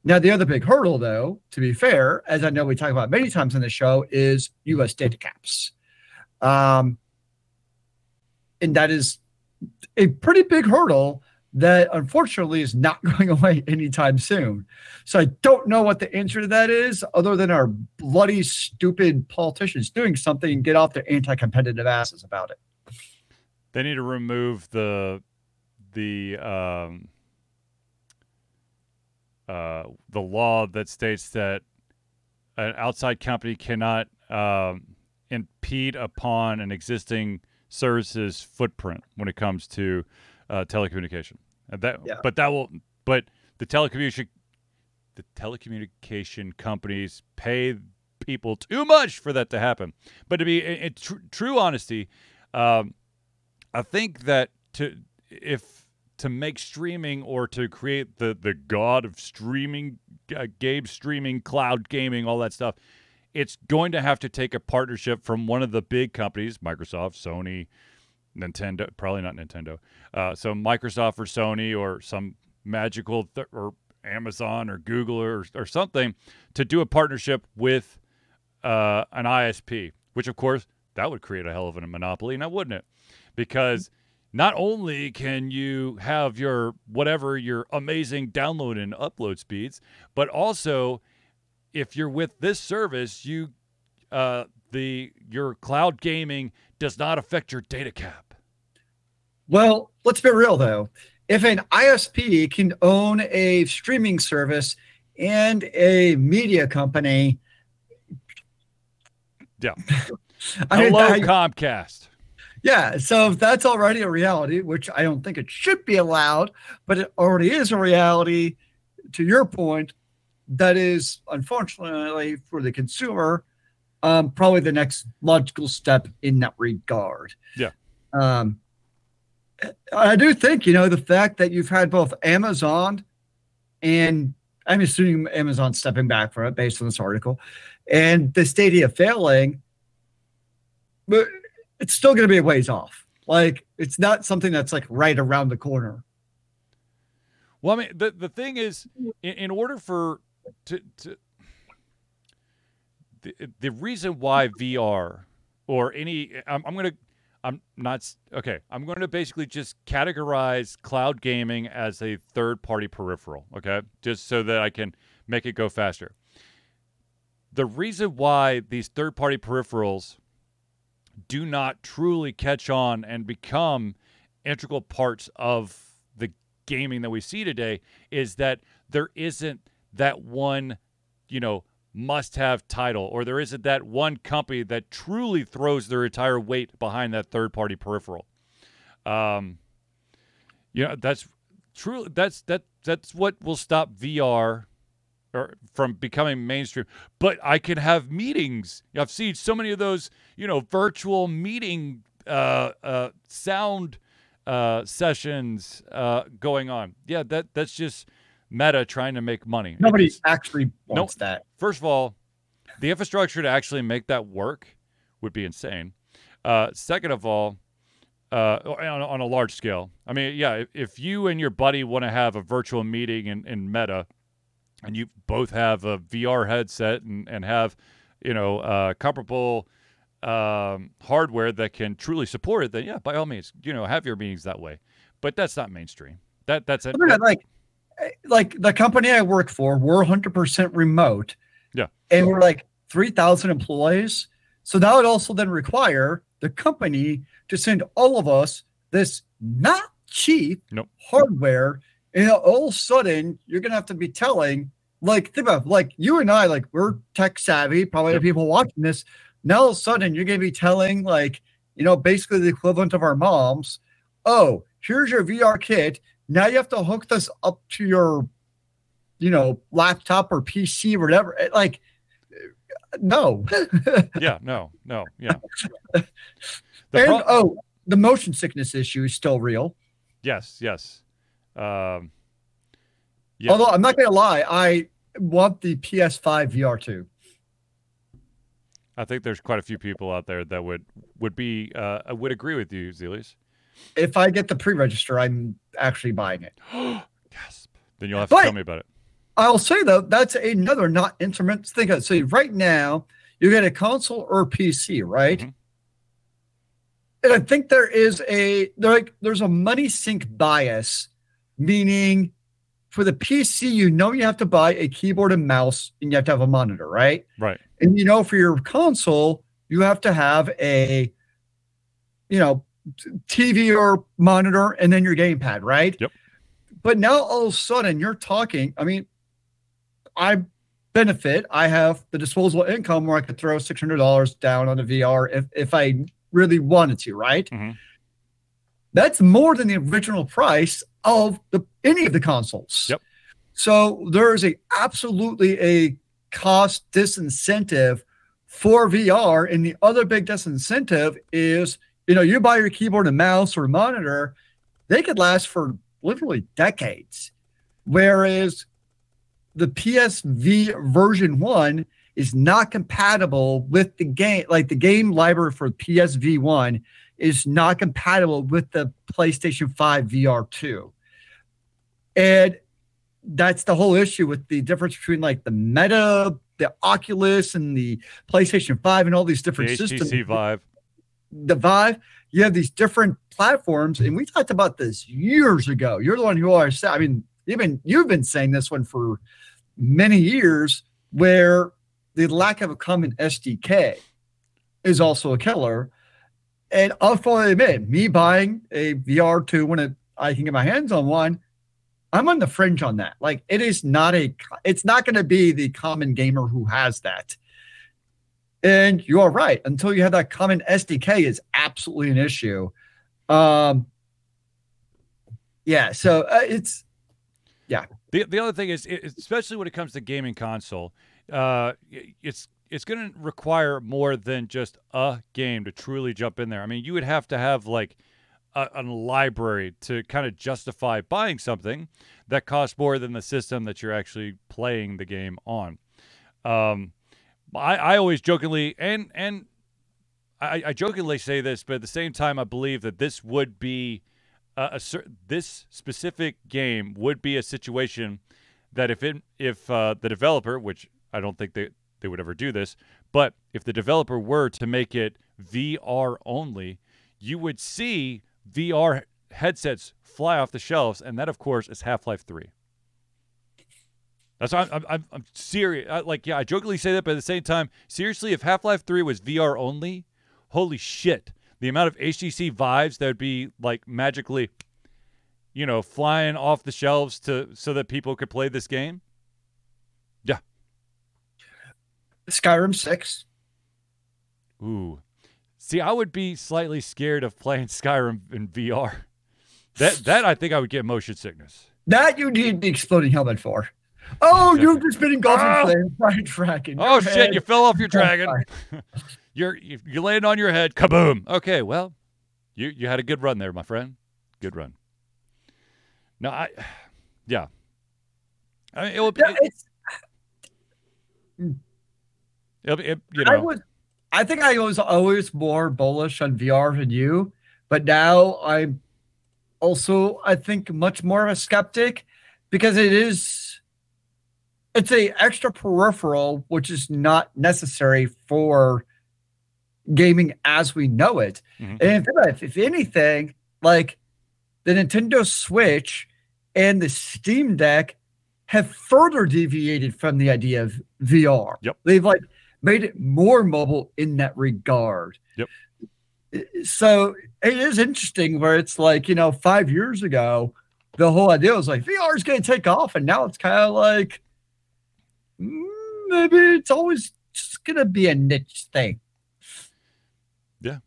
Now, the other big hurdle, though, to be fair, as I know we talk about many times in the show, is US data caps. Um, and that is a pretty big hurdle that unfortunately is not going away anytime soon. So I don't know what the answer to that is, other than our bloody stupid politicians doing something and get off their anti-competitive asses about it. They need to remove the the um, uh, the law that states that an outside company cannot um, impede upon an existing services footprint when it comes to uh, telecommunication. And that, yeah. but that will, but the telecommunication, the telecommunication companies pay people too much for that to happen. But to be in, in tr- true honesty, um, I think that to if to make streaming or to create the the god of streaming, uh, game streaming, cloud gaming, all that stuff, it's going to have to take a partnership from one of the big companies, Microsoft, Sony, Nintendo, probably not Nintendo. Uh, so Microsoft or Sony or some magical th- or Amazon or Google or, or something to do a partnership with uh, an ISP, which of course that would create a hell of a monopoly, now wouldn't it? Because not only can you have your whatever your amazing download and upload speeds, but also if you're with this service, you uh, the your cloud gaming does not affect your data cap. Well, let's be real though. If an ISP can own a streaming service and a media company, yeah. Hello, I, Comcast. Yeah, so if that's already a reality, which I don't think it should be allowed, but it already is a reality. To your point, that is unfortunately for the consumer, um, probably the next logical step in that regard. Yeah. Um, I do think, you know, the fact that you've had both Amazon and I'm assuming Amazon stepping back from it based on this article and the Stadia failing, but it's still going to be a ways off. Like it's not something that's like right around the corner. Well, I mean, the, the thing is, in, in order for to, to the, the reason why VR or any, I'm, I'm going to I'm not okay. I'm going to basically just categorize cloud gaming as a third party peripheral, okay? Just so that I can make it go faster. The reason why these third party peripherals do not truly catch on and become integral parts of the gaming that we see today is that there isn't that one, you know, must have title, or there isn't that one company that truly throws their entire weight behind that third party peripheral. Um, you know, that's true. That's that that's what will stop VR or from becoming mainstream. But I can have meetings. I've seen so many of those, you know, virtual meeting uh, uh, sound uh, sessions uh, going on. Yeah, that that's just Meta trying to make money. Nobody actually wants that. First of all, the infrastructure to actually make that work would be insane. Uh, second of all, uh, on, on, a large scale, I mean, yeah, if, if you and your buddy want to have a virtual meeting in, in Meta, and you both have a VR headset and, and have, you know, uh, comparable um, hardware that can truly support it, then yeah, by all means, you know, have your meetings that way. But that's not mainstream. That that's it. Like like the company I work for, we're 100% remote. Yeah. And we're like 3,000 employees. So that would also then require the company to send all of us this not cheap Nope. hardware. And all of a sudden, you're gonna have to be telling, like, think about like you and I, like we're tech savvy, probably Yep. the people watching this. Now all of a sudden, you're gonna be telling, like, you know, basically the equivalent of our moms, oh, here's your VR kit. Now you have to hook this up to your, you know, laptop or PC or whatever. Like, uh, no. Yeah, no, no, yeah. The and pro- oh, the motion sickness issue is still real. yes, yes. Um, Yeah. Although I'm not gonna lie, I want the PS5 VR too. I think there's quite a few people out there that would would be uh, would agree with you, Zelius. If I get the pre-register, I'm actually buying it. Gasp. Then you'll have to But- tell me about it. I'll say though, that's another not instrument. thing. of it. So right now, you get a console or PC, right? Mhm. And I think there is a there like there's a money sink bias, meaning for the PC, you know you have to buy a keyboard and mouse and you have to have a monitor, right? Right. And you know, for your console, you have to have a, you know, TV or monitor and then your gamepad, right? Yep. But now all of a sudden you're talking. I mean, I benefit. I have the disposable income where I could throw six hundred dollars down on a VR if if I really wanted to, right? Mhm. That's more than the original price of the any of the consoles. Yep. So there is a absolutely a cost disincentive for VR, and the other big disincentive is you know you buy your keyboard and mouse or monitor, they could last for literally decades, whereas the PSV version one is not compatible with the game, like the game library for PSV one is not compatible with the PlayStation 5 VR 2. And that's the whole issue with the difference between like the Meta, the Oculus, and the PlayStation 5 and all these The different systems. HTC Vive. The Vive, you have these different platforms, and we talked about this years ago. You're the one who always said, I mean, even you've been saying this one for many years, where the lack of a common SDK is also a killer. And I'll fully admit, me buying a VR2 when it, I can get my hands on one, I'm on the fringe on that. Like it is not a, it's not going to be the common gamer who has that. And you are right. Until you have that common SDK, is absolutely an issue. Um, yeah. So uh, it's yeah. The the other thing is, especially when it comes to gaming console, uh, it's it's going to require more than just a game to truly jump in there. I mean, you would have to have like a, a library to kind of justify buying something that costs more than the system that you're actually playing the game on. Um, I, I always jokingly and and I, I jokingly say this, but at the same time, I believe that this would be a, a this specific game would be a situation that if it if uh, the developer, which I don't think they they would ever do this, but if the developer were to make it VR only, you would see VR headsets fly off the shelves, and that of course is Half Life Three. That's I'm I'm, I'm, I'm serious. I, like yeah, I jokingly say that, but at the same time, seriously, if Half Life Three was VR only, holy shit, the amount of HTC Vives that would be like magically, you know, flying off the shelves to so that people could play this game. Yeah. Skyrim 6. Ooh, see, I would be slightly scared of playing Skyrim in VR. That that I think I would get motion sickness. That you need the exploding helmet for. Oh, you've just been engulfed in ah! flames by a dragon. Oh shit! head- You fell off your dragon. You're you you on your head. Kaboom. Okay, well, you you had a good run there, my friend. Good run. No, I, yeah. I mean, it will be. It'll it, you I know. I think I was always more bullish on VR than you, but now I'm also, I think, much more of a skeptic because it is, it's a extra peripheral which is not necessary for gaming as we know it. Mhm. And if, if anything, like the Nintendo Switch and the Steam Deck have further deviated from the idea of VR. Yep. They've like made it more mobile in that regard. Yep. so it is interesting where it's like, you know, five years ago, the whole idea was like VR is going to take off. And now it's kind of like, mm, maybe it's always just going to be a niche thing. Yeah.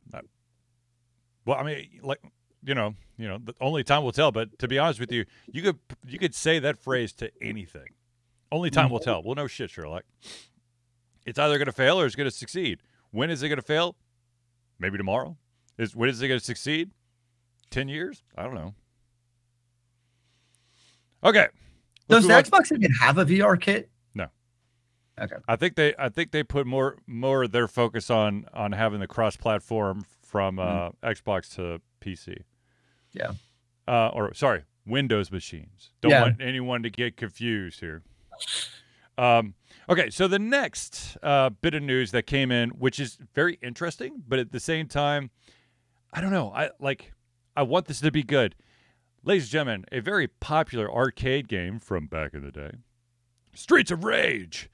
Well, I mean, like, you know, you know, only time will tell. But to be honest with you, you could you could say that phrase to anything. Only time will mm-hmm. tell. Well, no shit, Sherlock. It's either going to fail or it's going to succeed. When is it going to fail? Maybe tomorrow. Is when is it going to succeed? Ten years? I don't know. Okay. Does Xbox even have a VR kit? No. Okay. I think they I think they put more more of their focus on on having the cross platform from uh, mm-hmm. Xbox to PC. Yeah. Uh, or sorry, Windows machines. Don't yeah. want anyone to get confused here. Um, okay, so the next uh, bit of news that came in, which is very interesting, but at the same time, I don't know. I like. I want this to be good. Ladies and gentlemen, a very popular arcade game from back in the day, Streets of Rage,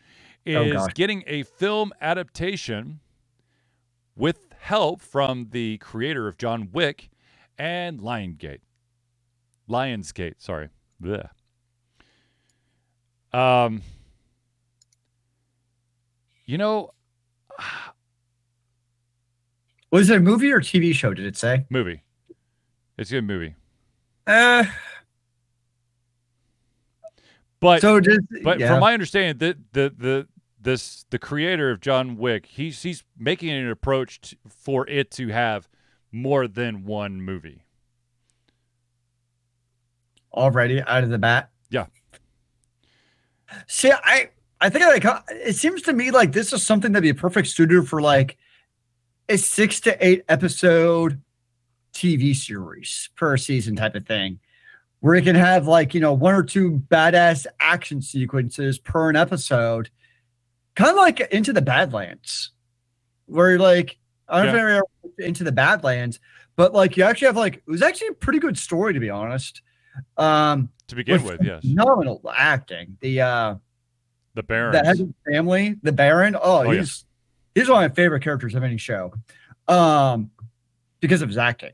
oh, is oh getting a film adaptation with help from the creator of John Wick and Lionsgate. Lionsgate, sorry. Blech. Um, you know, was it a movie or TV show? Did it say movie? It's a good movie. Uh, but so does, but yeah. from my understanding, the the the this the creator of John Wick, he's he's making an approach to, for it to have more than one movie. Already out of the bat. Yeah. See, I I think like it seems to me like this is something that'd be a perfect studio for like a six to eight episode TV series per season type of thing, where it can have like you know one or two badass action sequences per an episode, kind of like Into the Badlands, where like I don't yeah. know if ever Into the Badlands, but like you actually have like it was actually a pretty good story to be honest. Um, to begin with, with yes, phenomenal acting. The uh, the Baron, the head of the family, the Baron. Oh, oh he's yeah. he's one of my favorite characters of any show, um, because of his acting.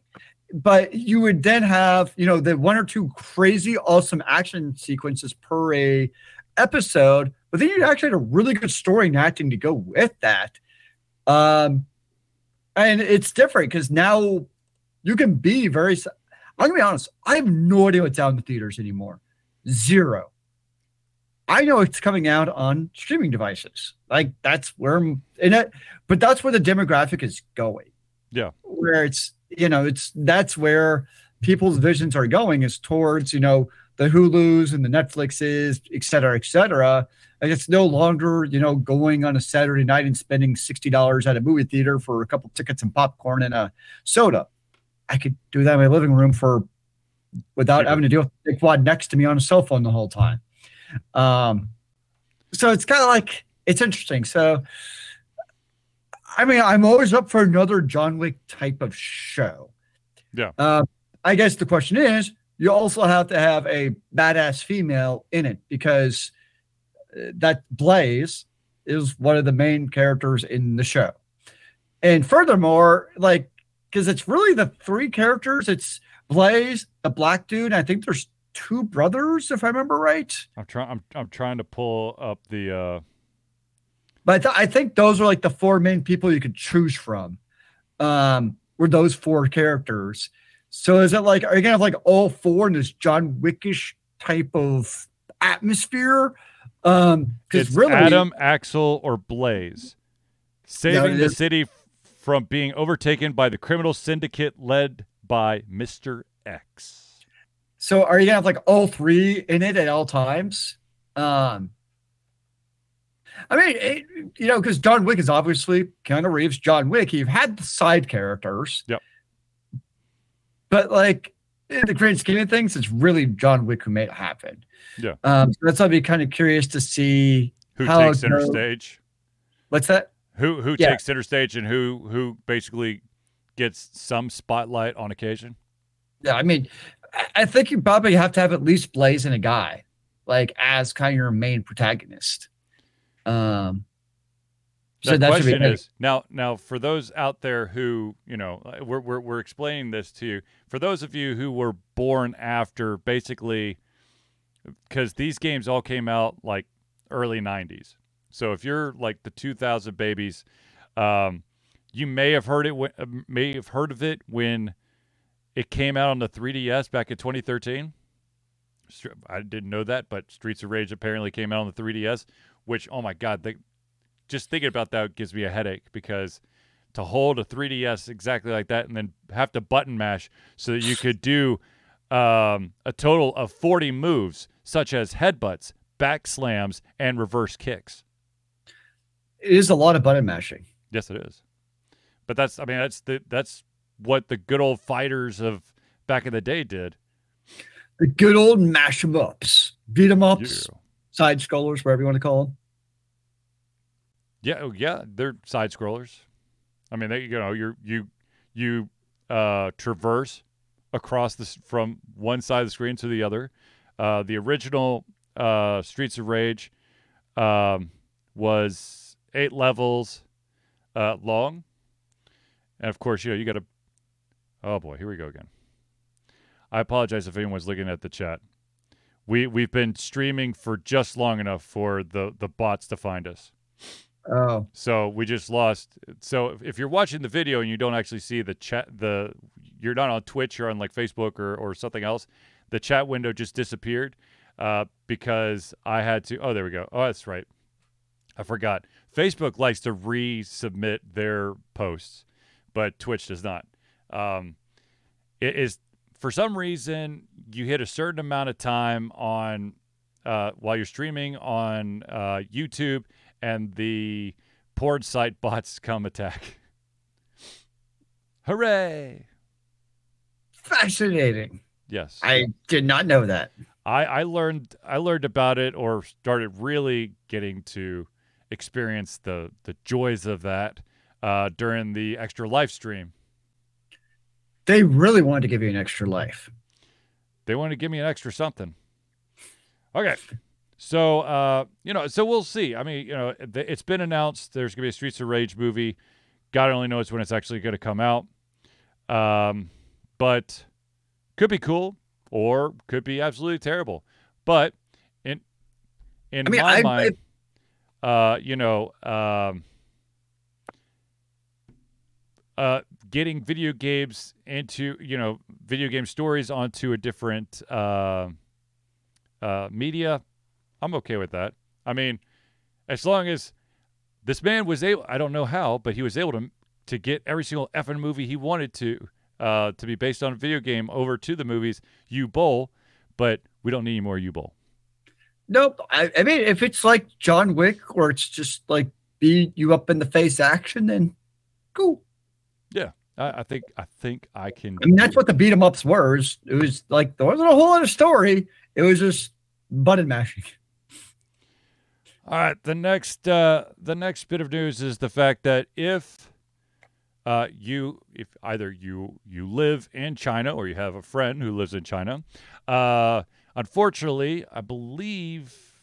But you would then have you know the one or two crazy awesome action sequences per a episode, but then you actually had a really good story and acting to go with that. Um, and it's different because now you can be very I'm gonna be honest. I have no idea what's out in the theaters anymore. Zero. I know it's coming out on streaming devices. Like that's where in it, but that's where the demographic is going. Yeah. Where it's you know it's that's where people's visions are going is towards you know the Hulu's and the Netflixes, et cetera, et cetera. And it's no longer, you know, going on a Saturday night and spending $60 at a movie theater for a couple tickets and popcorn and a soda. I could do that in my living room for without having to deal with the quad next to me on a cell phone the whole time. Um, so it's kind of like it's interesting. So, I mean, I'm always up for another John Wick type of show. Yeah. Uh, I guess the question is, you also have to have a badass female in it because uh, that Blaze is one of the main characters in the show. And furthermore, like because it's really the three characters. It's Blaze, the black dude. I think there's two brothers, if I remember right. I'm trying. I'm I'm trying to pull up the. uh But I, th- I think those are like the four main people you could choose from. Um, were those four characters? So is it like are you gonna have like all four in this John Wickish type of atmosphere? Um, because really Adam, Axel, or Blaze saving yeah, the city from being overtaken by the criminal syndicate led by Mr. X. So are you gonna have like all three in it at all times? Um I mean, it, you know, because John Wick is obviously Keanu Reeves, John Wick. You've had the side characters. Yep. But like in the grand scheme of things, it's really John Wick who made it happen. Yeah. Um, so that's why I'd be kind of curious to see who takes center stage. What's that? Who who yeah. takes center stage and who who basically gets some spotlight on occasion? Yeah, I mean, I think you probably have to have at least Blaze and a guy, like as kind of your main protagonist. Um, So the question is now now for those out there who you know uh, we're, we're we're explaining this to you. For those of you who were born after basically because these games all came out like early 90s so if you're like the 2000 babies um, you may have heard it uh, may have heard of it when it came out on the 3ds back in 2013 i didn't know that but streets of rage apparently came out on the 3ds which oh my god they, just thinking about that gives me a headache because to hold a 3ds exactly like that and then have to button mash so that you could do um, a total of 40 moves such as headbutts back slams and reverse kicks. It is a lot of button mashing. yes it is. But that's i mean that's the that's what the good old fighters of back in the day did The good old mash 'em ups, beat 'em ups, Yeah. side scrollers, whatever you want to call them. Yeah, oh, yeah, they're side scrollers. I mean, they you know you you you uh, traverse across this from one side of the screen to the other. Uh, the original uh, Streets of Rage um, was eight levels uh, long, and of course, you know you got to. Oh boy, here we go again. I apologize if anyone's looking at the chat. We we've been streaming for just long enough for the the bots to find us. Oh, So we just lost. So if- if you're watching the video and you don't actually see the chat, the you're not on Twitch or on like Facebook or or something else, the chat window just disappeared uh, because I had to. Oh, there we go. Oh, that's right. I forgot. Facebook likes to resubmit their posts, but Twitch does not. Um, it is for some reason you hit a certain amount of time on uh, while you're streaming on uh, YouTube, and the porn site bots come attack. Hooray! fascinating. Yes, I did not know that. I, I learned I learned about it or started really getting to experience the the joys of that uh, during the extra live stream. They really wanted to give you an extra life. They wanted to give me an extra something. Okay. So, uh, you know, so we'll see. I mean, you know, it's been announced there's going to be a Streets of Rage movie. God only knows when it's actually going to come out. Um, but could be cool or could be absolutely terrible. But in in I mean, my I- mind, uh, you know, um, uh, getting video games into you know video game stories onto a different uh, uh, media, I'm okay with that. I mean, as long as this man was able, I don't know how, but he was able to to get every single effing movie he wanted to uh, to be based on a video game over to the movies. Uwe Boll, but we don't need any more Uwe Boll. Nope. I, I mean, if it's like John Wick or it's just like beat you up in the face action, then cool. I, I think I think I can. I mean, that's what the beat 'em ups were. It was, it was like there wasn't a whole lot of story. It was just button mashing. All right, the next uh, the next bit of news is the fact that if uh, you if either you you live in China or you have a friend who lives in China, uh, unfortunately, I believe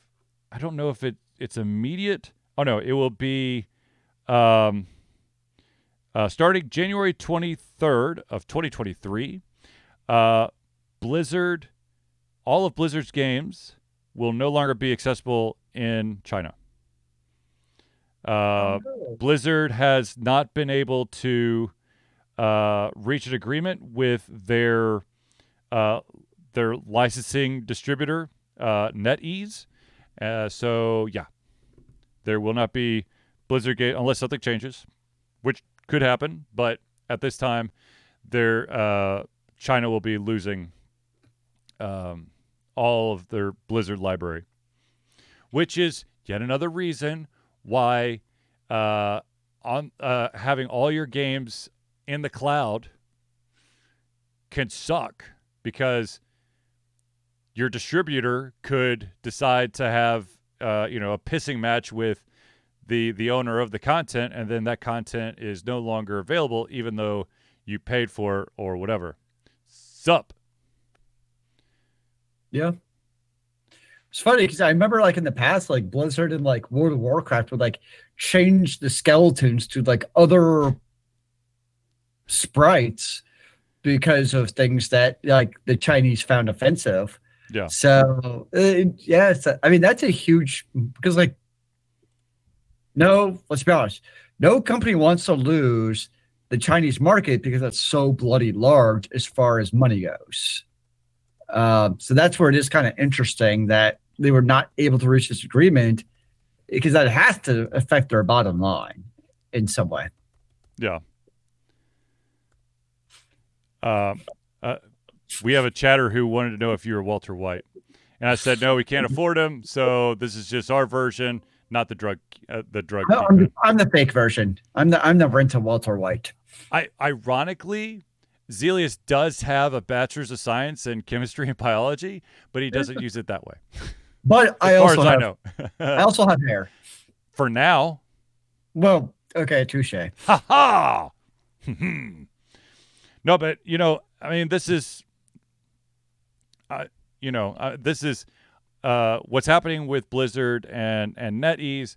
I don't know if it it's immediate. Oh no, it will be um, uh, starting January twenty third of twenty twenty three. Uh, Blizzard, all of Blizzard's games will no longer be accessible in China. Uh, Blizzard has not been able to uh, reach an agreement with their uh, their licensing distributor, uh, NetEase. Uh, so yeah, there will not be Blizzard game unless something changes, which could happen. But at this time, their uh, China will be losing um, all of their Blizzard library, which is yet another reason why uh, on uh, having all your games in the cloud can suck because your distributor could decide to have uh, you know a pissing match with the the owner of the content and then that content is no longer available even though you paid for it or whatever sup Yeah. It's funny because I remember like in the past, like Blizzard and like World of Warcraft would like change the skeletons to like other sprites because of things that like the Chinese found offensive. Yeah. So uh, yeah, I mean that's a huge because like no, let's be honest, no company wants to lose the Chinese market because that's so bloody large as far as money goes. Uh, so that's where it is kind of interesting that they were not able to reach this agreement because that has to affect their bottom line in some way. Yeah. Uh, uh, we have a chatter who wanted to know if you were Walter White, and I said no, we can't afford him, so this is just our version, not the drug, uh, the drug. No, I'm, the, I'm, the fake version. I'm the I'm the rental Walter White. I ironically, Zelius does have a bachelor's of science in chemistry and biology, but he doesn't use it that way. But I also have, I know, I also have hair. For now. Well, okay, touche. Ha ha. no, but you know, I mean, this is, uh, you know, uh, this is uh, what's happening with Blizzard and and NetEase.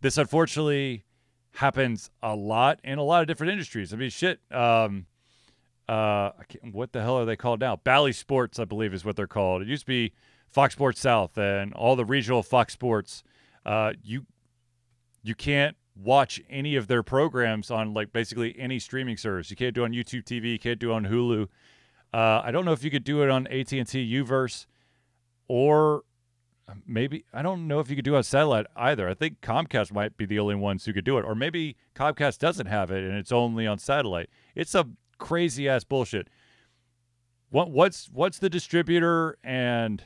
This unfortunately happens a lot in a lot of different industries. I mean, shit. Um, uh, what the hell are they called now? Bally Sports, I believe, is what they're called. It used to be Fox Sports South and all the regional Fox Sports. Uh, you you can't watch any of their programs on like basically any streaming service. You can't do on YouTube TV. You can't do on Hulu. Uh, I don't know if you could do it on AT and T UVerse or maybe I don't know if you could do it on satellite either. I think Comcast might be the only ones who could do it, or maybe Comcast doesn't have it and it's only on satellite. It's a crazy ass bullshit. What what's what's the distributor and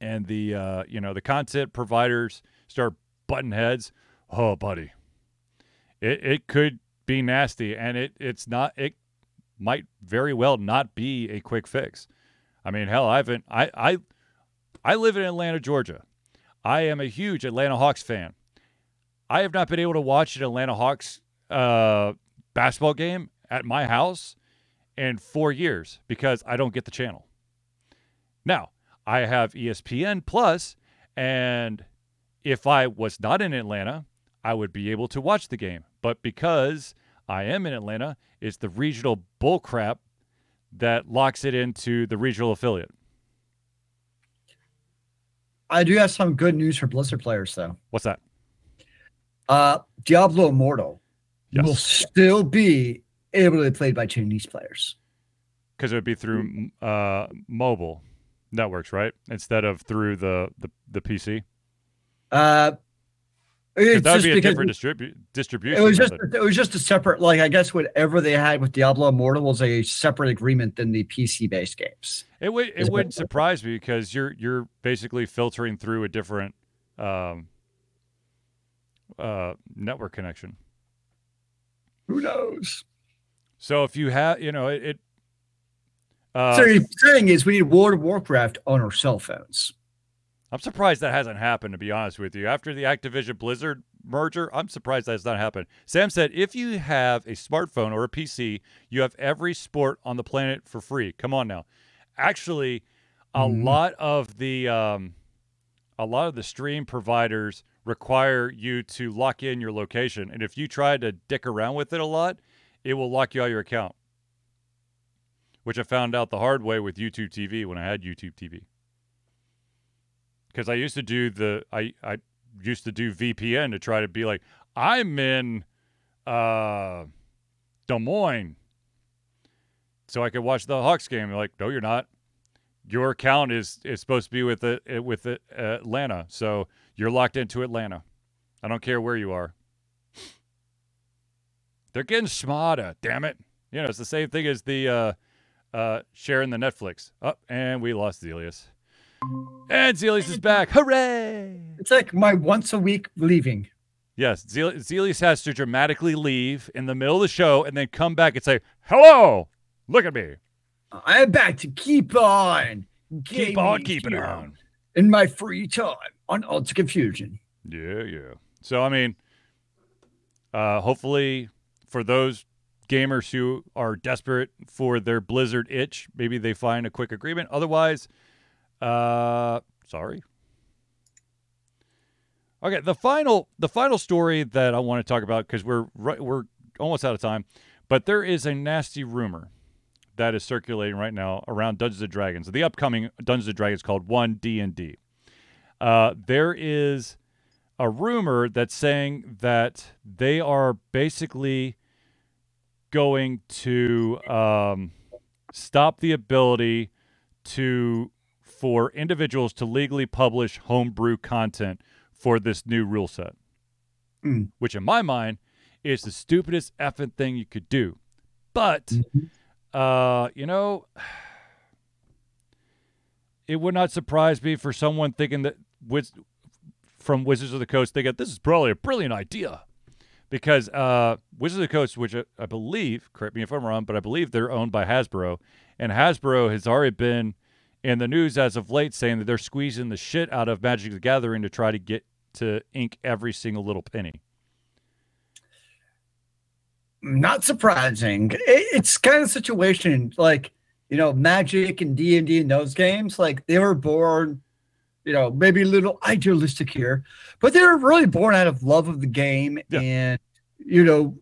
and the uh, you know the content providers start button heads? Oh, buddy, it it could be nasty, and it it's not. It might very well not be a quick fix. I mean, hell, I haven't. I I I live in Atlanta, Georgia. I am a huge Atlanta Hawks fan. I have not been able to watch an Atlanta Hawks uh, basketball game at my house in four years because I don't get the channel. Now, I have ESPN Plus, and if I was not in Atlanta, I would be able to watch the game. But because I am in Atlanta, it's the regional bullcrap that locks it into the regional affiliate. I do have some good news for Blizzard players, though. What's that? Uh, Diablo Immortal yes. will still be able to be played by Chinese players because it would be through uh, mobile networks, right? Instead of through the the, the PC. Uh, it's that would be a different distribu- distribution. It was just it. it was just a separate like I guess whatever they had with Diablo Immortal was a separate agreement than the PC based games. It would it wouldn't surprise me because you're you're basically filtering through a different um, uh, network connection. Who knows? So if you have, you know, it. it uh, so the thing is, we need World of Warcraft on our cell phones. I'm surprised that hasn't happened, to be honest with you. After the Activision Blizzard merger, I'm surprised that's not happened. Sam said, if you have a smartphone or a PC, you have every sport on the planet for free. Come on now. Actually, a mm lot of the um, a lot of the stream providers require you to lock in your location, and if you try to dick around with it a lot, it will lock you out of your account. Which I found out the hard way with YouTube TV when I had YouTube TV because I used to do the I I used to do VPN to try to be like I'm in uh, Des Moines, so I could watch the Hawks game. Like, no, you're not. Your account is is supposed to be with the uh, with the, uh, Atlanta, so you're locked into Atlanta. I don't care where you are. They're getting smarter, damn it. You know, it's the same thing as the uh, uh, sharing the Netflix. Up oh, and we lost Zealeus. And Zealeus is back. Hooray! It's like my once a week leaving. Yes, Zealeus has to dramatically leave in the middle of the show and then come back and say, "Hello, look at me. I'm back to keep on, keep on keeping on in my free time on Alter Confusion." Yeah, yeah. So I mean, uh, hopefully for those gamers who are desperate for their Blizzard itch, maybe they find a quick agreement. Otherwise uh, sorry. Okay, the final the final story that I want to talk about because we're right, we're almost out of time, but there is a nasty rumor that is circulating right now around Dungeons and Dragons. The upcoming Dungeons and Dragons called One D and D. Uh, there is a rumor that's saying that they are basically going to um, stop the ability to for individuals to legally publish homebrew content for this new rule set. Mm. Which, in my mind, is the stupidest effing thing you could do. But, Mm-hmm. uh, you know, it would not surprise me for someone thinking that Wiz- from Wizards of the Coast thinking this is probably a brilliant idea. Because uh, Wizards of the Coast, which I, I believe, correct me if I'm wrong, but I believe they're owned by Hasbro, and Hasbro has already been in the news as of late saying that they're squeezing the shit out of Magic the Gathering to try to get to ink every single little penny. Not surprising. It's kind of situation like you know Magic and D and D and those games. Like they were born, you know, maybe a little idealistic here, but they were really born out of love of the game Yeah. and you know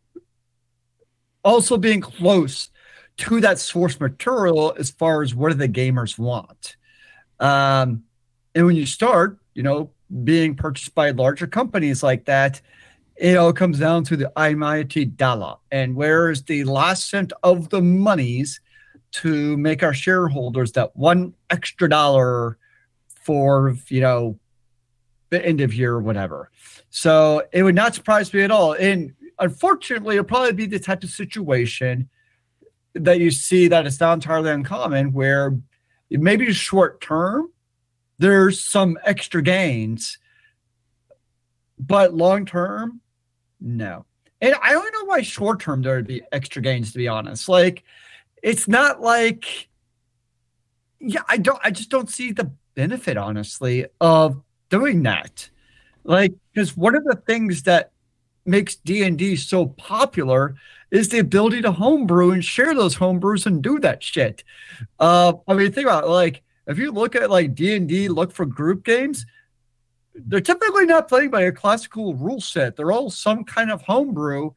also being close to that source material as far as what do the gamers want. Um, and when you start, you know, being purchased by larger companies like that, it all comes down to the almighty dollar and where is the last cent of the monies to make our shareholders that one extra dollar for you know the end of year or whatever so it would not surprise me at all and unfortunately it'll probably be the type of situation that you see that it's not entirely uncommon where maybe short term there's some extra gains but long term no. And I don't know why short term there would be extra gains, to be honest. Like, it's not like, yeah, I don't, I just don't see the benefit, honestly, of doing that. Like, because one of the things that makes D and D so popular is the ability to homebrew and share those homebrews and do that shit. Uh, I mean, think about it, like if you look at like D and D, look for group games they're typically not playing by a classical rule set. They're all some kind of homebrew.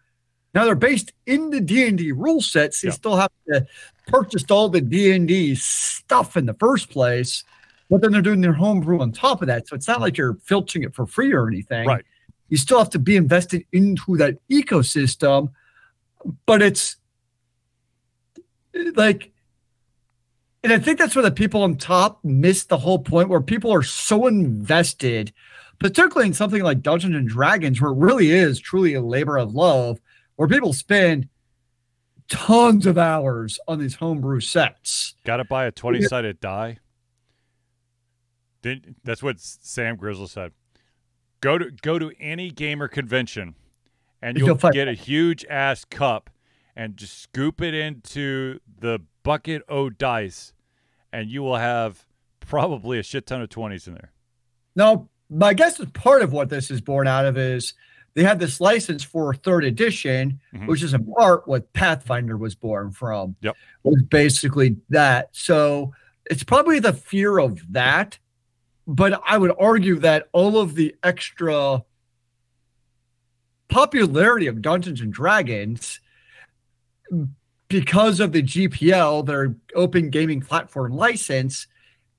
Now they're based in the D and D rule sets. You Yeah. still have to purchase all the D and D stuff in the first place, but then they're doing their homebrew on top of that. So it's not like you're filching it for free or anything. Right. You still have to be invested into that ecosystem, but it's like and I think that's where the people on top miss the whole point where people are so invested, particularly in something like Dungeons and Dragons, where it really is truly a labor of love, where people spend tons of hours on these homebrew sets. Got to buy a 20 sided die. Didn't, that's what Sam Grizzle said. Go to go to any gamer convention, and You'll get a huge ass cup, and just scoop it into the bucket o dice, and you will have probably a shit ton of 20s in there. Now, my guess is part of what this is born out of is they had this license for third edition, Mhm. which is in part what Pathfinder was born from. Yep. Was basically that. So it's probably the fear of that. But I would argue that all of the extra popularity of Dungeons and Dragons because of the GPL, their open gaming platform license,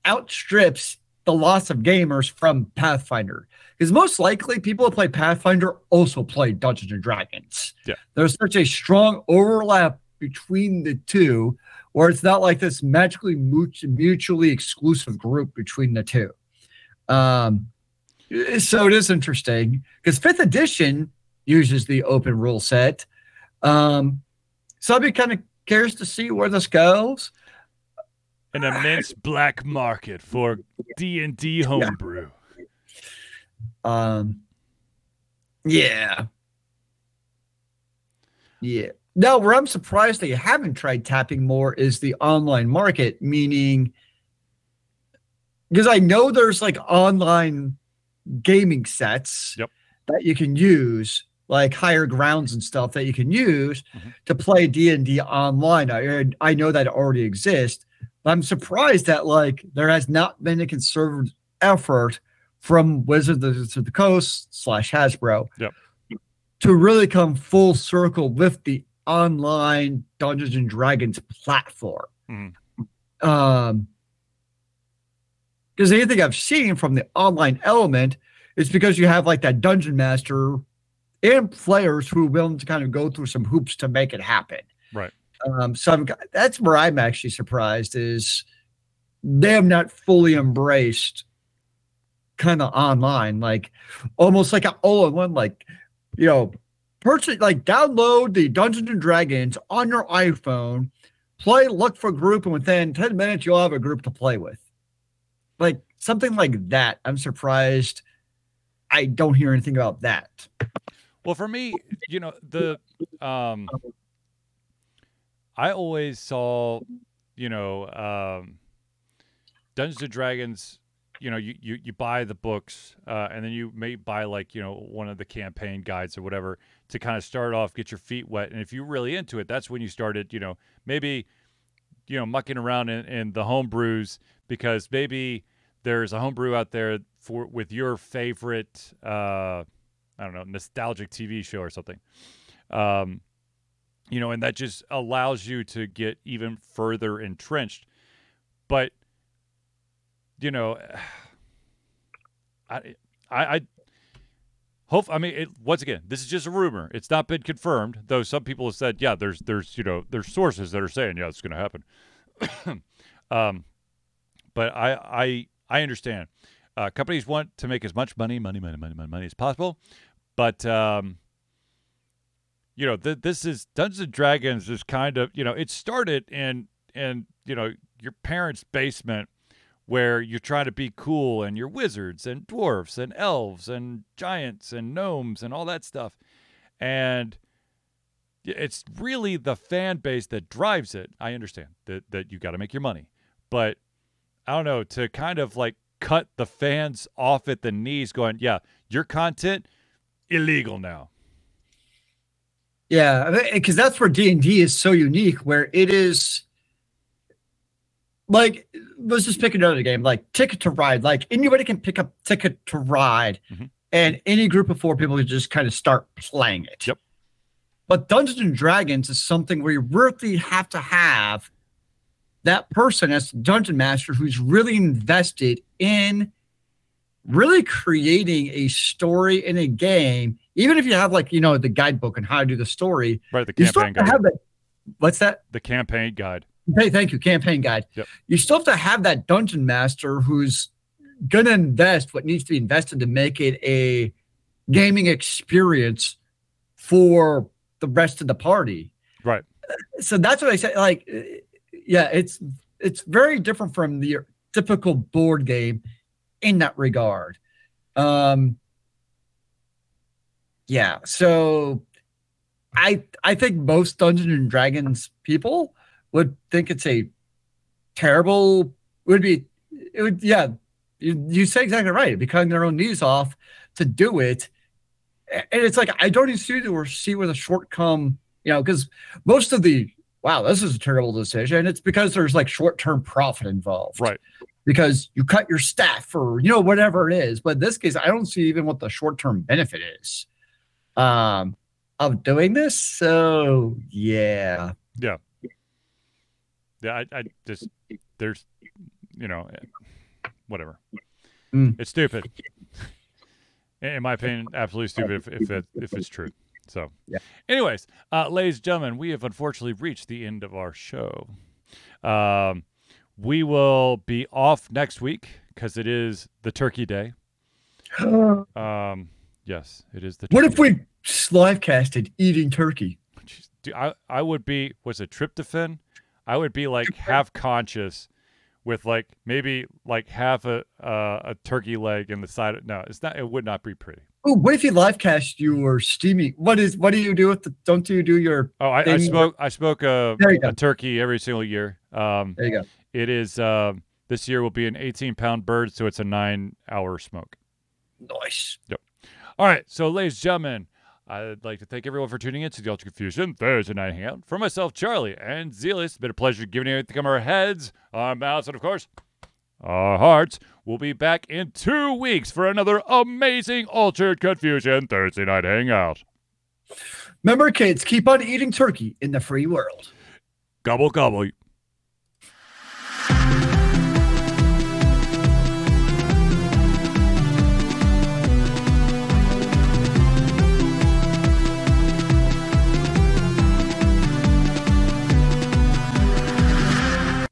outstrips the loss of gamers from Pathfinder. Because most likely people who play Pathfinder also play Dungeons and Dragons. Yeah. There's such a strong overlap between the two, where it's not like this magically mutually exclusive group between the two. Um, so it is interesting because fifth edition uses the open rule set. Um, so I'd be kind of curious to see where this goes. An immense black market for D and D homebrew. Um, yeah, yeah. No, where I'm surprised they haven't tried tapping more is the online market, meaning because I know there's like online gaming sets Yep. that you can use, like higher grounds and stuff that you can use Mhm. to play D and D online. I I know that already exists. But I'm surprised that like there has not been a concerted effort from Wizards of the Coast slash Hasbro. Yep. To really come full circle with the online Dungeons and Dragons platform. Mhm. Um, because anything I've seen from the online element is because you have like that dungeon master and players who are willing to kind of go through some hoops to make it happen. Right. Um, so I'm, that's where I'm actually surprised is they have not fully embraced kind of online, like almost like an all-in-one, like you know, purchase like download the Dungeons and Dragons on your iPhone, play, look for group, and within 10 minutes you'll have a group to play with. Like something like that. I'm surprised I don't hear anything about that. Well, for me, you know, the um I always saw, you know, um Dungeons and Dragons, you know, you, you, you buy the books, uh, and then you may buy like, you know, one of the campaign guides or whatever to kind of start off, get your feet wet. And if you're really into it, that's when you started, you know, maybe, you know, mucking around in, in the home brews because maybe there's a homebrew out there for with your favorite uh I don't know, nostalgic TV show or something. Um, you know, and that just allows you to get even further entrenched. But you know, I I, I hope I mean it, once again, this is just a rumor. It's not been confirmed, though some people have said, yeah, there's there's you know, there's sources that are saying, yeah, it's going to happen. um, but I I I understand. Uh, companies want to make as much money, money, money, money, money, money as possible, but um, you know, th- this is Dungeons and Dragons is kind of you know, it started in in you know your parents' basement where you're trying to be cool and you're wizards and dwarfs and elves and giants and gnomes and all that stuff, and it's really the fan base that drives it. I understand that that you got to make your money, but I don't know to kind of like cut the fans off at the knees, going, "Yeah, your content illegal now." Yeah, because that's where D and D is so unique, where it is like let's just pick another game, like Ticket to Ride. Like anybody can pick up Ticket to Ride, Mhm. and any group of four people can just kind of start playing it. Yep. But Dungeons and Dragons is something where you really have to have that person as dungeon master who's really invested in really creating a story in a game. Even if you have like you know the guidebook and how to do the story, Right, the campaign guide. have that. What's that? The campaign guide. Hey, thank you, campaign guide. Yep. You still have to have that dungeon master who's gonna invest what needs to be invested to make it a gaming experience for the rest of the party. Right. So that's what I said. Like, yeah, it's it's very different from the typical board game in that regard. Um, yeah, so I I think most Dungeons and Dragons people would think it's a terrible would be it would yeah you, you say exactly right it'd be cutting their own knees off to do it. And it's like i don't even see or see where the short come you know because most of the wow this is a terrible decision. It's because there's like short-term profit involved. Right. because you cut your staff or you know whatever it is. But in this case i don't see even what the short-term benefit is um of doing this. So yeah. Yeah, I, I just there's, you know, eh, whatever. Mm. It's stupid. In my opinion, absolutely stupid if if, it, if it's true. So, Yeah. anyways, uh, ladies and gentlemen, we have unfortunately reached the end of our show. Um, we will be off next week because it is the Turkey Day. Um, yes, it is the. What turkey if we live casted eating turkey? Jeez, dude, I I would be was it tryptophan? I would be like half conscious with like maybe like half a uh, a turkey leg in the side. Of, no, it's not. It would not be pretty. Oh, what if you live cast your steamy? What is? What do you do with the? Don't you do your? Oh, I, I smoke. I smoke a, There you go. a turkey every single year. Um, There you go. it is um, this year will be an 18 pound bird, so it's a nine hour smoke. Nice. Yep. All right, so ladies and gentlemen, I'd like to thank everyone for tuning in to the Alter Confusion Thursday Night Hangout. For myself, Charlie, and Zealous, it's been a pleasure giving you to on our heads, our mouths, and of course, our hearts. We'll be back in two weeks for another amazing Altered Confusion Thursday Night Hangout. Remember, kids, keep on eating turkey in the free world. Gobble, gobble.